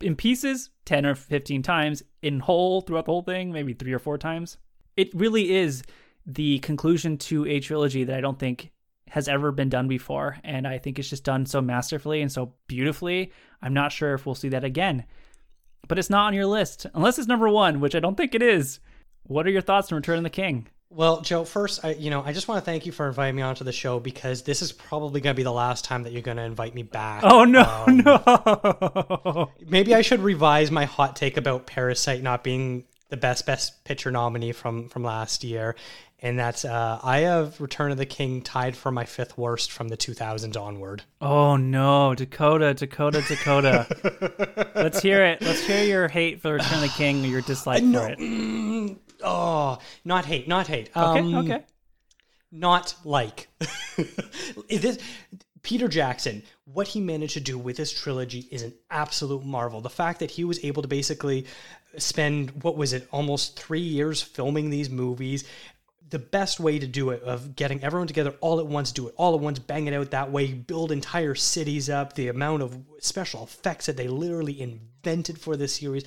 in pieces 10 or 15 times, in whole throughout the whole thing, maybe three or four times. It really is the conclusion to a trilogy that I don't think has ever been done before. And I think it's just done so masterfully and so beautifully. I'm not sure if we'll see that again. But it's not on your list, unless it's number one, which I don't think it is. What are your thoughts on Return of the King? Well, Joe, first, I, you know, I just want to thank you for inviting me onto the show because this is probably going to be the last time that you're going to invite me back. Oh no, Um, no. Maybe I should revise my hot take about Parasite not being the best Best Picture nominee from from last year, and that's uh, I have Return of the King tied for my fifth worst from the 2000s onward. Oh no, Dakota, Dakota, Dakota. [LAUGHS] Let's hear it. Let's hear your hate for Return of the King or your dislike No, for it. Oh, not hate, not hate. Okay, Um, okay. Not like [LAUGHS] this. Peter Jackson, what he managed to do with this trilogy is an absolute marvel. The fact that he was able to basically spend what was it, almost three years filming these movies. The best way to do it, of getting everyone together all at once, do it all at once, bang it out that way, build entire cities up. The amount of special effects that they literally invented for this series,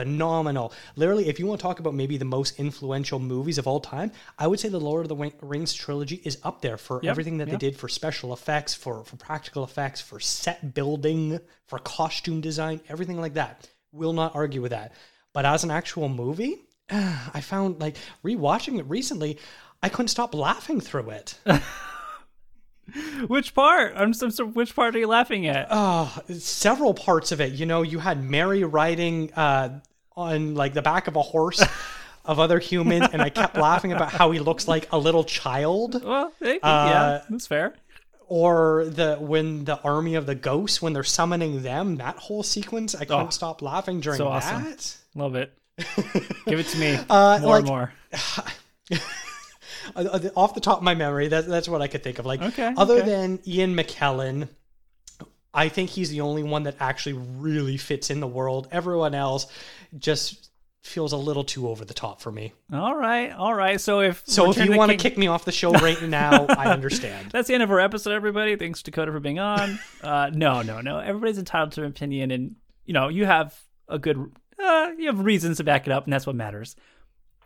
phenomenal. Literally, if you want to talk about maybe the most influential movies of all time, I would say the Lord of the Rings trilogy is up there for Yep, everything that yep. they did for special effects, for for practical effects, for set building, for costume design, everything like that. Will not argue with that. But as an actual movie, [SIGHS] I found like rewatching it recently, I couldn't stop laughing through it. [LAUGHS] Which part? I'm so, so which part are you laughing at? Oh, several parts of it. You know, you had Mary riding uh, on like the back of a horse of other humans, and I kept laughing about how he looks like a little child. Well, hey, Uh, yeah, that's fair. Or the when the army of the ghosts when they're summoning them, that whole sequence, I couldn't Oh, stop laughing during so that. awesome. Love it. [LAUGHS] Give it to me. Uh, more like- and more. [LAUGHS] Uh, uh, off the top of my memory, that, that's what I could think of. Like, Okay, other okay. than Ian McKellen, I think he's the only one that actually really fits in the world. Everyone else just feels a little too over the top for me. All right, all right. So if So Return if you want to King- kick me off the show right [LAUGHS] now, I understand. That's the end of our episode, everybody. Thanks, Dakota, for being on. Uh, no, no, no. Everybody's entitled to an opinion, and you know you have a good, uh, you have reasons to back it up, and that's what matters.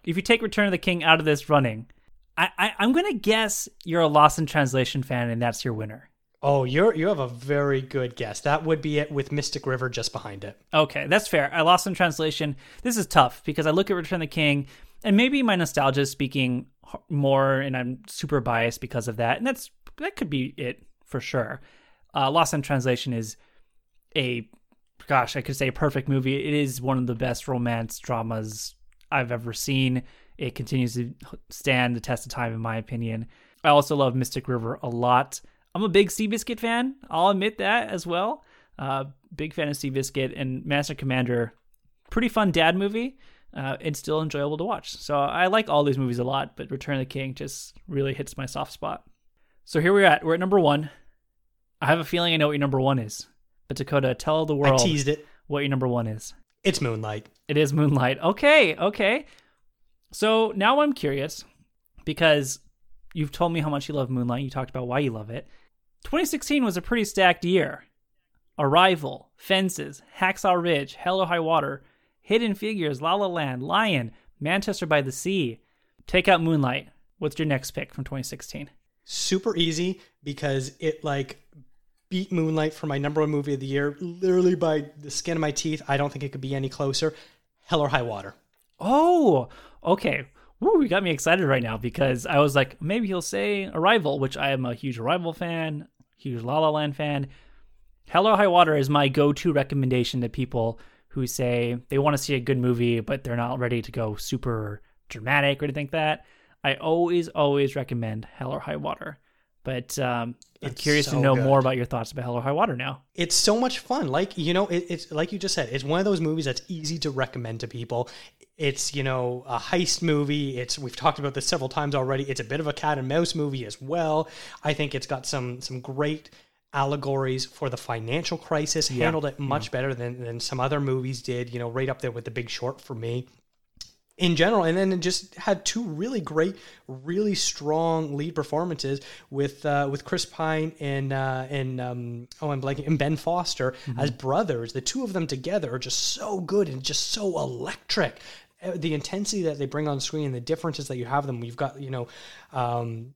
If you take Return of the King out of this running, I, I I'm gonna guess you're a Lost in Translation fan, and that's your winner. Oh, you're you have a very good guess. That would be it with Mystic River just behind it. Okay, that's fair. I lost in translation. This is tough because I look at Return of the King, and maybe my nostalgia is speaking more, and I'm super biased because of that. And that's that could be it for sure. Uh, Lost in Translation is a, gosh, I could say a perfect movie. It is one of the best romance dramas I've ever seen. It continues to stand the test of time, in my opinion. I also love Mystic River a lot. I'm a big Seabiscuit fan. I'll admit that as well. Uh, big fan of Seabiscuit and Master Commander. Pretty fun dad movie. Uh, and still enjoyable to watch. So I like all these movies a lot, but Return of the King just really hits my soft spot. So here we're at. We're at number one. I have a feeling I know what your number one is. But Dakota, tell the world I teased it. what your number one is. It's Moonlight. It is Moonlight. Okay, okay. So now I'm curious because you've told me how much you love Moonlight. You talked about why you love it. 2016 was a pretty stacked year. Arrival, Fences, Hacksaw Ridge, Hell or High Water, Hidden Figures, La La Land, Lion, Manchester by the Sea. Take out Moonlight. What's your next pick from 2016? Super easy because it like beat Moonlight for my number one movie of the year, literally by the skin of my teeth. I don't think it could be any closer. Hell or High Water. Oh, okay. Woo, you got me excited right now because I was like, maybe he'll say Arrival, which I am a huge Arrival fan, huge La La Land fan. Hell or High Water is my go-to recommendation to people who say they want to see a good movie, but they're not ready to go super dramatic or anything like that. I always, always recommend Hell or High Water. But um, I'm curious so to know good. more about your thoughts about Hell or High Water now. It's so much fun. Like, you know, it, it's like you just said, it's one of those movies that's easy to recommend to people. It's, you know, a heist movie. It's we've talked about this several times already. It's a bit of a cat and mouse movie as well. I think it's got some some great allegories for the financial crisis, Yeah. handled it much better than, than some other movies did, you know, right up there with the big short for me in general and then it just had two really great really strong lead performances with uh, with Chris Pine and uh, and um, oh I'm blanking and Ben Foster as brothers the two of them together are just so good and just so electric the intensity that they bring on screen and the differences that you have them you've got you know um,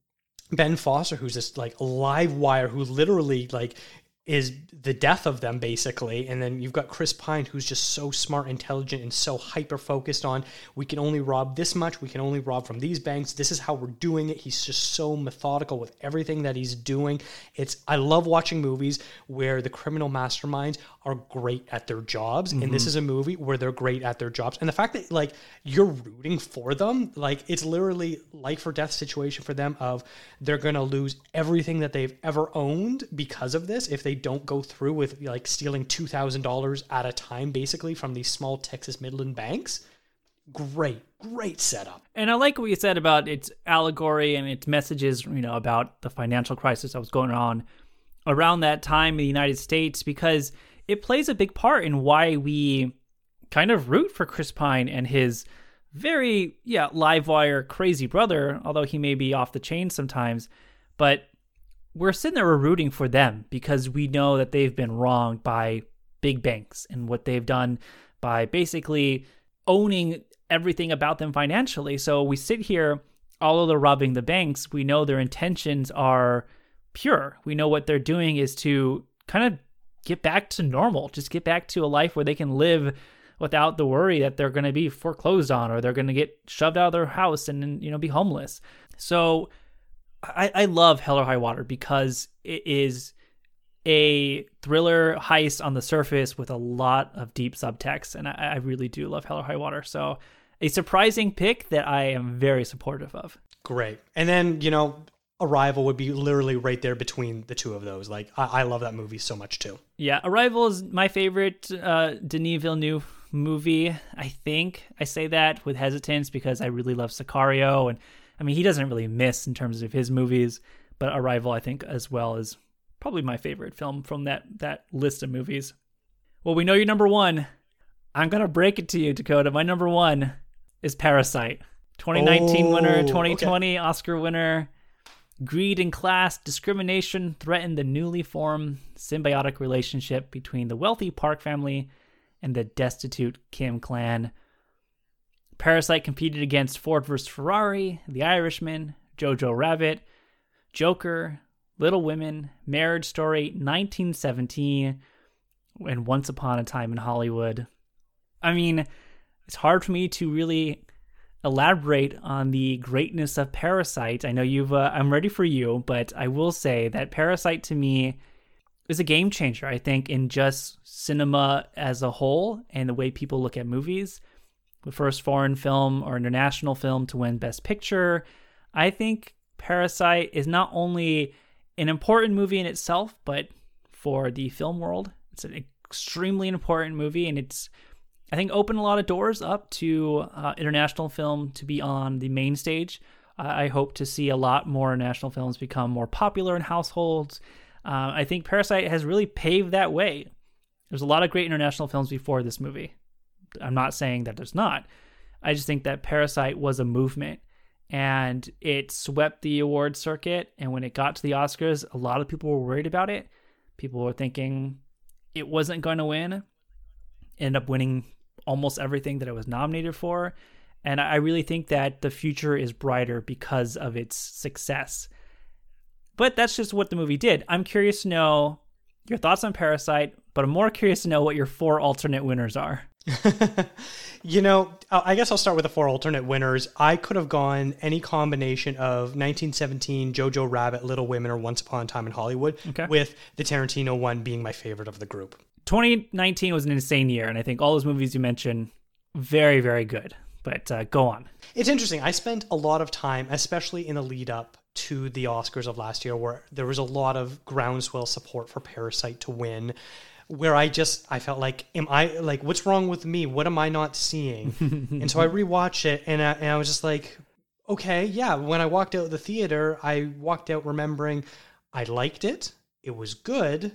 Ben Foster, who's this like live wire, who literally like is the death of them basically, and then you've got Chris Pine, who's just so smart, intelligent, and so hyper focused on we can only rob this much, we can only rob from these banks. This is how we're doing it. He's just so methodical with everything that he's doing. It's I love watching movies where the criminal masterminds are great at their jobs, and this Mhm. is a movie where they're great at their jobs. And the fact that like you're rooting for them, like it's literally life or death situation for them of they're gonna lose everything that they've ever owned because of this if they don't go through with like stealing two thousand dollars at a time, basically from these small Texas Midland banks. Great, great setup. And I like what you said about its allegory and its messages, you know, about the financial crisis that was going on around that time in the United States because it plays a big part in why we kind of root for Chris Pine and his very, yeah, live wire crazy brother, although he may be off the chain sometimes. But we're sitting there, we're rooting for them because we know that they've been wronged by big banks and what they've done by basically owning everything about them financially. So we sit here, although they're robbing the banks, we know their intentions are pure. We know what they're doing is to kind of get back to normal, just get back to a life where they can live without the worry that they're going to be foreclosed on or they're going to get shoved out of their house and you know be homeless. So I, I love Hell or High Water because it is a thriller heist on the surface with a lot of deep subtext, and I, I really do love Hell or High Water. So a surprising pick that I am very supportive of. Great. And then, you know, Arrival would be literally right there between the two of those. Like, I, I love that movie so much too. Yeah, Arrival is my favorite uh, Denis Villeneuve movie. I think I say that with hesitance because I really love Sicario, and I mean he doesn't really miss in terms of his movies, but Arrival I think as well is probably my favorite film from that that list of movies. Well, we know you're number one. I'm gonna break it to you, Dakota. My number one is Parasite, 2019 Oh, winner, okay. 2020 Oscar winner. Greed and class discrimination threaten the newly formed symbiotic relationship between the wealthy Park family and the destitute Kim clan. Parasite competed against Ford vs. Ferrari, The Irishman, Jojo Rabbit, Joker, Little Women, Marriage Story, 1917, and Once Upon a Time in Hollywood. I mean, it's hard for me to really elaborate on the greatness of Parasite. I know you've, uh, I'm ready for you, but I will say that Parasite to me is a game changer, I think, in just cinema as a whole and the way people look at movies. The first foreign film or international film to win Best Picture. I think Parasite is not only an important movie in itself, but for the film world, it's an extremely important movie, and it's I think opened a lot of doors up to uh, international film to be on the main stage. I I hope to see a lot more national films become more popular in households. Uh, I think Parasite has really paved that way. There's a lot of great international films before this movie. I'm not saying that there's not. I just think that Parasite was a movement and it swept the award circuit. And when it got to the Oscars, a lot of people were worried about it. People were thinking it wasn't going to win. Ended up winning almost everything that it was nominated for. And I really think that the future is brighter because of its success. But that's just what the movie did. I'm curious to know your thoughts on Parasite, but I'm more curious to know what your four alternate winners are. [LAUGHS] You know, I guess I'll start with the four alternate winners. I could have gone any combination of 1917, Jojo Rabbit, Little Women, or Once Upon a Time in Hollywood, Okay. with the Tarantino one being my favorite of the group. 2019 was an insane year, and I think all those movies you mentioned, very, very good. But uh, go on. It's interesting. I spent a lot of time, especially in the lead up to the Oscars of last year, where there was a lot of groundswell support for Parasite to win. Where I just I felt like, am I like, what's wrong with me? What am I not seeing? [LAUGHS] and so I rewatched it, and I, and I was just like, okay, yeah. When I walked out of the theater, I walked out remembering I liked it. It was good,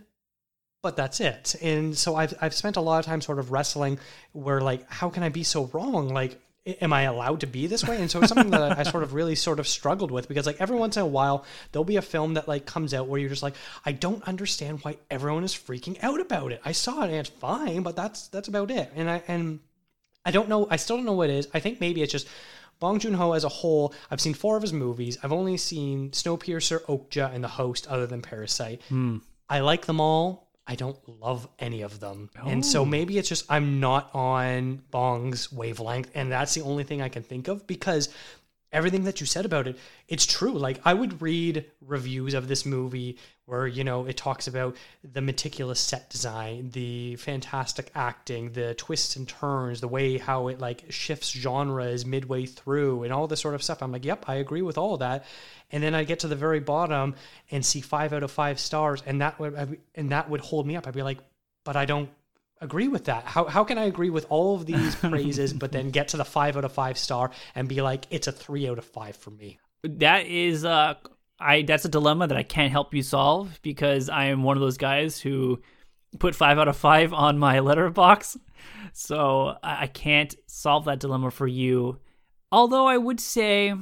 but that's it. And so I've I've spent a lot of time sort of wrestling where like how can I be so wrong? Like am I allowed to be this way? And so it's something that I sort of really sort of struggled with because like every once in a while there'll be a film that like comes out where you're just like I don't understand why everyone is freaking out about it. I saw it and it's fine, but that's that's about it. And I and I don't know. I still don't know what it is. I think maybe it's just Bong Joon Ho as a whole. I've seen four of his movies. I've only seen Snowpiercer, Okja, and The Host, other than Parasite. Hmm. I like them all. I don't love any of them. And so Oh. maybe it's just I'm not on Bong's wavelength. And that's the only thing I can think of because everything that you said about it, it's true. Like I would read reviews of this movie where, you know, it talks about the meticulous set design, the fantastic acting, the twists and turns, the way how it like shifts genres midway through and all this sort of stuff. I'm like, yep, I agree with all that. And then I get to the very bottom and see five out of five stars, and that would and that would hold me up. I'd be like, but I don't agree with that. How how can I agree with all of these [LAUGHS] praises, but then get to the five out of five star and be like, it's a three out of five for me? That is uh I that's a dilemma that I can't help you solve because I am one of those guys who put five out of five on my Letterboxd. So I I can't solve that dilemma for you. Although I would say,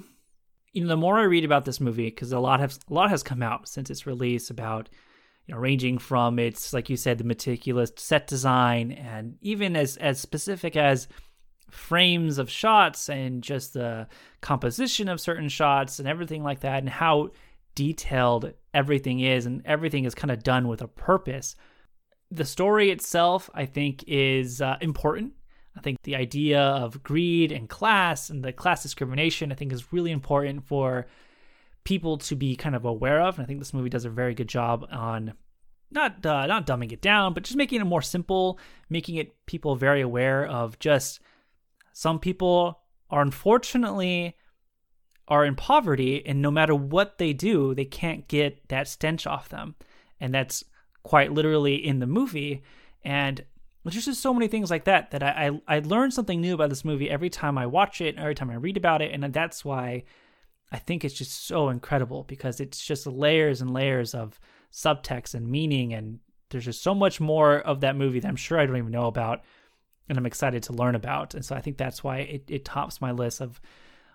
you know, the more I read about this movie, because a lot has a lot has come out since its release about you know, ranging from its like you said, the meticulous set design and even as as specific as frames of shots and just the composition of certain shots and everything like that and how detailed everything is and everything is kind of done with a purpose. The story itself i think is uh, important. I think the idea of greed and class and the class discrimination i think is really important for people to be kind of aware of and i think this movie does a very good job on not uh, not dumbing it down but just making it more simple making it people very aware of just some people are unfortunately are in poverty and no matter what they do they can't get that stench off them. And that's quite literally in the movie. And there's just so many things like that that I, I I learn something new about this movie every time I watch it every time I read about it. And that's why I think it's just so incredible because it's just layers and layers of subtext and meaning and there's just so much more of that movie that I'm sure I don't even know about and I'm excited to learn about. And so I think that's why it, it tops my list of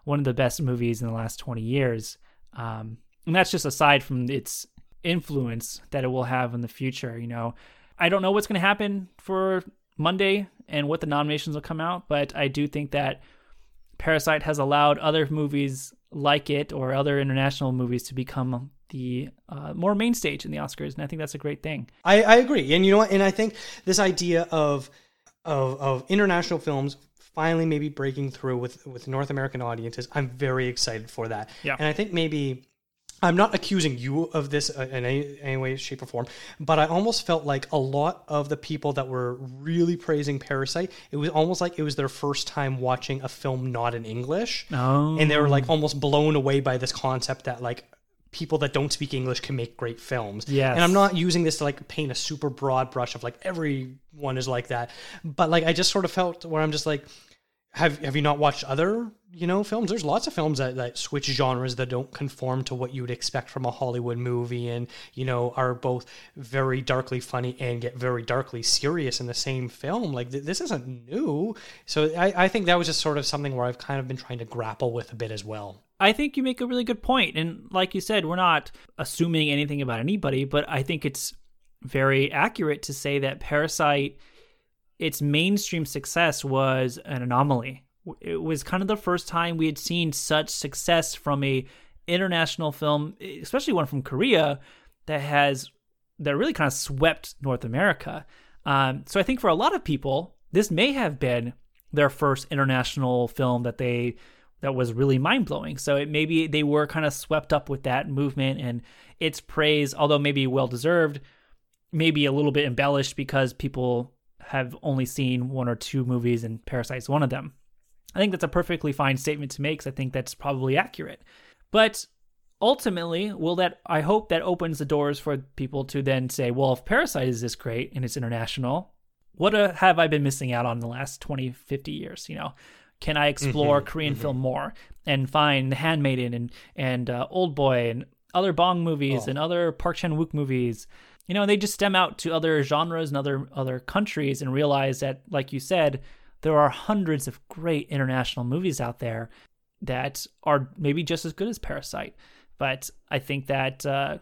one of the best movies in the last 20 years. Um, and that's just aside from its influence that it will have in the future. You know, I don't know what's going to happen for Monday and what the nominations will come out, but I do think that Parasite has allowed other movies like it or other international movies to become the uh, more main stage in the Oscars, and I think that's a great thing. I, I agree, and you know what? And I think this idea of of of international films finally maybe breaking through with with North American audiences, I'm very excited for that. Yeah. and I think maybe. I'm not accusing you of this uh, in any, any way, shape, or form, but I almost felt like a lot of the people that were really praising Parasite, it was almost like it was their first time watching a film not in English. Oh. And they were like almost blown away by this concept that like people that don't speak English can make great films. Yeah. And I'm not using this to like paint a super broad brush of like everyone is like that. But like I just sort of felt where I'm just like have have you not watched other you know films? There's lots of films that, that switch genres that don't conform to what you would expect from a Hollywood movie, and you know are both very darkly funny and get very darkly serious in the same film. Like th- this isn't new, so I, I think that was just sort of something where I've kind of been trying to grapple with a bit as well. I think you make a really good. And like you said, we're not assuming anything about anybody, but I think it's very accurate to say that Parasite, its mainstream success was an anomaly. It was kind of the first time we had seen such success from a international film, especially one from Korea that has that really kind of swept North America. Um, so I think for a lot of people, this may have been their first international film that they that was really mind blowing. So it maybe they were kind of swept up with that movement and its praise, although maybe well deserved, maybe a little bit embellished because people have only seen one or two movies and Parasite's one of them. I think that's a perfectly fine statement to make. I think that's probably accurate. But ultimately, will that I hope that opens the doors for people to then say, well, if Parasite is this great and it's international, what uh, have I been missing out on the last 20, 50 years? You know, can I explore Mm-hmm, Korean film more and find The Handmaiden and and uh, Old Boy and other Bong movies Oh. and other Park Chan Wook movies? You know, they just stem out to other genres and other other countries and realize that, like you said, there are hundreds of great international movies out there that are maybe just as good as Parasite. But I think that uh,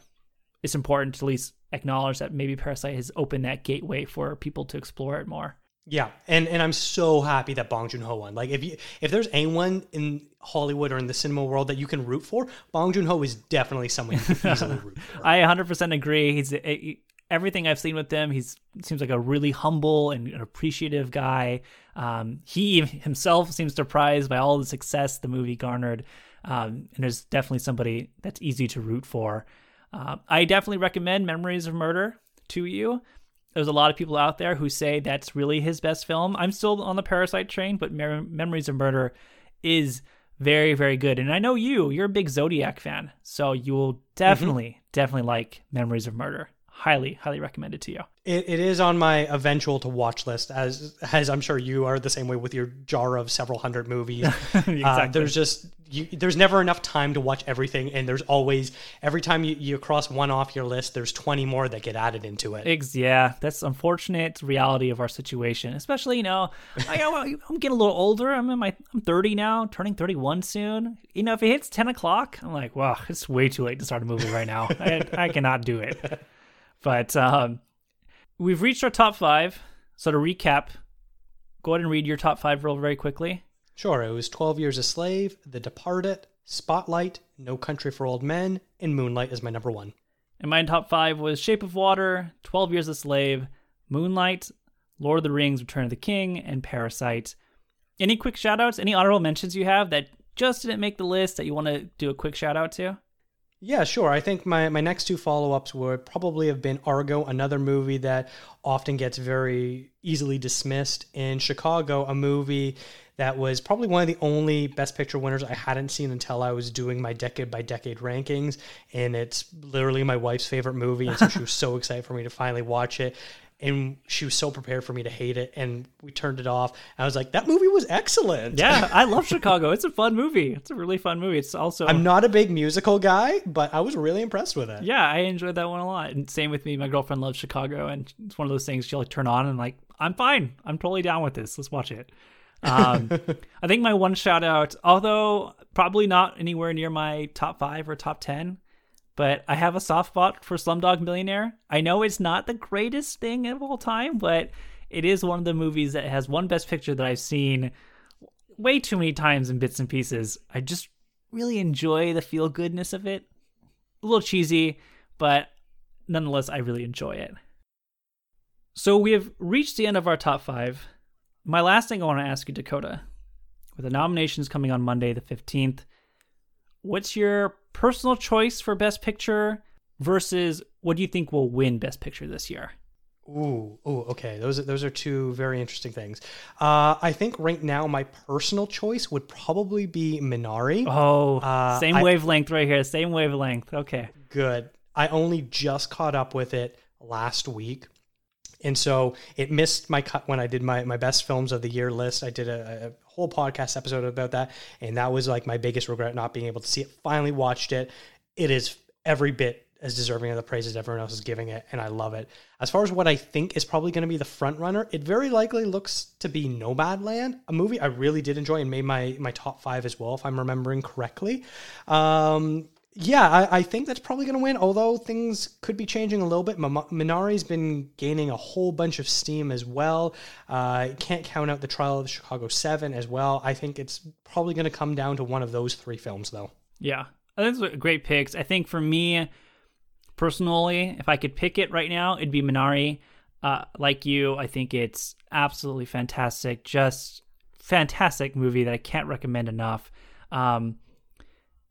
it's important to at least acknowledge that maybe Parasite has opened that gateway for people to explore it more. Yeah, and and I'm so happy that Bong Joon Ho won. Like if you if there's anyone in Hollywood or in the cinema world that you can root for, Bong Joon Ho is definitely someone you can easily root [LAUGHS] for. I 100% agree. He's eh, everything I've seen with him. He seems like a really humble and appreciative guy. Um, he himself seems surprised by all the success the movie garnered, um, and is definitely somebody that's easy to root for. Uh, I definitely recommend Memories of Murder to you. There's a lot of people out there who say that's really his best film. I'm still on the Parasite train, but Memories of Murder is very, very good. And I know you, you're a big Zodiac fan, so you will mm-hmm. definitely, definitely like Memories of Murder. Highly, highly recommended to you. It, it is on my eventual to watch list, as as I'm sure you are the same way with your jar of several hundred movies. [LAUGHS] Exactly. uh, there's just you, there's never enough time to watch everything, and there's always every time you, you cross one off your list, there's 20 more that get added into it. Ex- yeah, that's unfortunate reality of our situation. Especially, you know, I, I'm getting a little older. I'm in my I'm 30 now, turning 31 soon. You know, if it hits 10 o'clock, I'm like, wow, it's way too late to start a movie right now. I, I cannot do it. But um, we've reached our top five. So to recap, go ahead and read your top five real very quickly. Sure, it was 12 Years a Slave, The Departed, Spotlight, No Country for Old Men, and Moonlight is my number one. And my top five was Shape of Water, 12 Years a Slave, Moonlight, Lord of the Rings, Return of the King, and Parasite. Any quick shout outs? Any honorable mentions you have that just didn't make the list that you want to do a quick shout out to? Yeah, sure. I think my, my next two follow ups would probably have been Argo, another movie that often gets very easily dismissed, in Chicago, a movie that was probably one of the only Best Picture winners I hadn't seen until I was doing my decade by decade rankings. And it's literally my wife's favorite movie. And so she was [LAUGHS] so excited for me to finally watch it. And she was so prepared for me to hate it. And we turned it off. I was like, that movie was excellent. Yeah, [LAUGHS] I love Chicago. It's a fun movie. It's a really fun movie. It's also I'm not a big musical guy, but I was really impressed with it. Yeah, I enjoyed that one a lot. And same with me. My girlfriend loves Chicago, and it's one of those things she'll like turn on and like, I'm fine. I'm totally down with this. Let's watch it. Um, [LAUGHS] I think my one shout out, although probably not anywhere near my top five or top ten, but I have a soft spot for Slumdog Millionaire. I know it's not the greatest thing of all time, but it is one of the movies that has one best picture that I've seen way too many times in bits and pieces. I just really enjoy the feel goodness of it. A little cheesy, but nonetheless, I really enjoy it. So we have reached the end of our top five. My last thing I want to ask you, Dakota, with the nominations coming on Monday, the 15th, what's your personal choice for Best Picture versus what do you think will win Best Picture this year? Ooh, ooh, okay. Those are, those are two very interesting things. Uh, I think right now my personal choice would probably be Minari. Oh, Uh, same I- wavelength right here. Same wavelength. Okay. Good. I only just caught up with it last week, And so it missed my cut when I did my, my best films of the year list. I did a, a whole podcast episode about that. And that was like my biggest regret not being able to see it. Finally watched it. It is every bit as deserving of the praises everyone else is giving it, and I love it. As far as what I think is probably going to be the front runner, it very likely looks to be Nomadland, a movie I really did enjoy and made my my top five as well, if I'm remembering correctly. Um, yeah, I, I, think that's probably going to win, although things could be changing a little bit. Minari's been gaining a whole bunch of steam as well. Uh, can't count out the trial of the Chicago 7 as well. I think it's probably going to come down to one of those three films, though. Yeah, those are great picks. I think for me, personally, if I could pick it right now, it'd be Minari. Uh, like you, I think it's absolutely fantastic. Just fantastic movie that I can't recommend enough. Um,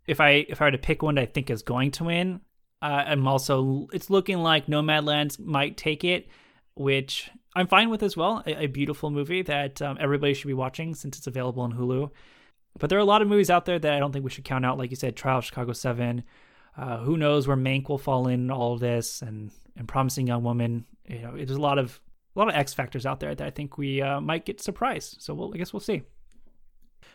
if I if I were to pick one that I think is going to win, uh, I'm also it's looking like Nomadland might take it, which I'm fine with as well. A, a beautiful movie that um, everybody should be watching since it's available on Hulu. But there are a lot of movies out there that I don't think we should count out. Like you said, Trial of Chicago Seven. Uh, who knows where Mank will fall in all this, and and Promising Young Woman. You know, there's a lot of a lot of X factors out there that I think we uh, might get surprised. So we'll, I guess we'll see.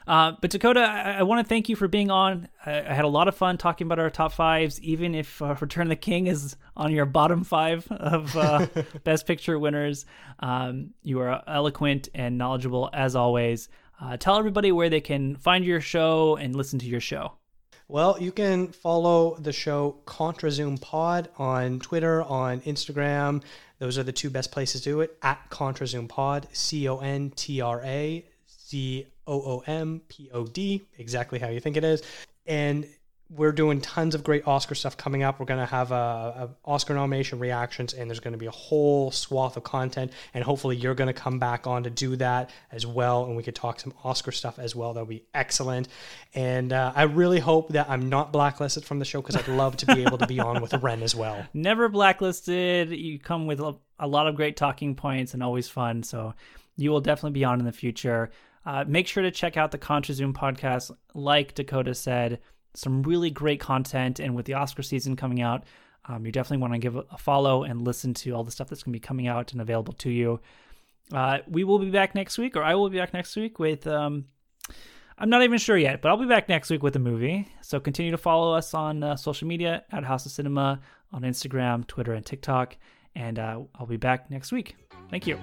Uh, but Dakota, I, I want to thank you for being on. I, I, had a lot of fun talking about our top fives, even if uh, Return of the King is on your bottom five of uh, [LAUGHS] Best Picture winners. Um, you are eloquent and knowledgeable as always. Uh, tell everybody where they can find your show and listen to your show. Well, you can follow the show Contra Zoom Pod on Twitter, on Instagram. Those are the two best places to do it. At Contra Zoom Pod, C O N T R A Z O O M P O D, exactly how you think it is. And we're doing tons of great Oscar stuff coming up. We're going to have a, a, Oscar nomination reactions, and there's going to be a whole swath of content. And hopefully, you're going to come back on to do that as well, and we could talk some Oscar stuff as well. That'll be excellent. And uh, I really hope that I'm not blacklisted from the show because I'd love to be able to be on with Ren as well. [LAUGHS] Never blacklisted. You come with a lot of great talking points and always fun. So you will definitely be on in the future. Uh, make sure to check out the Contra Zoom podcast. Like Dakota said, some really great content. And with the Oscar season coming out, um, you definitely want to give a follow and listen to all the stuff that's going to be coming out and available to you. Uh, we will be back next week, or I will be back next week with. Um, I'm not even sure yet, but I'll be back next week with a movie. So continue to follow us on uh, social media at House of Cinema on Instagram, Twitter, and TikTok. And uh, I'll be back next week. Thank you.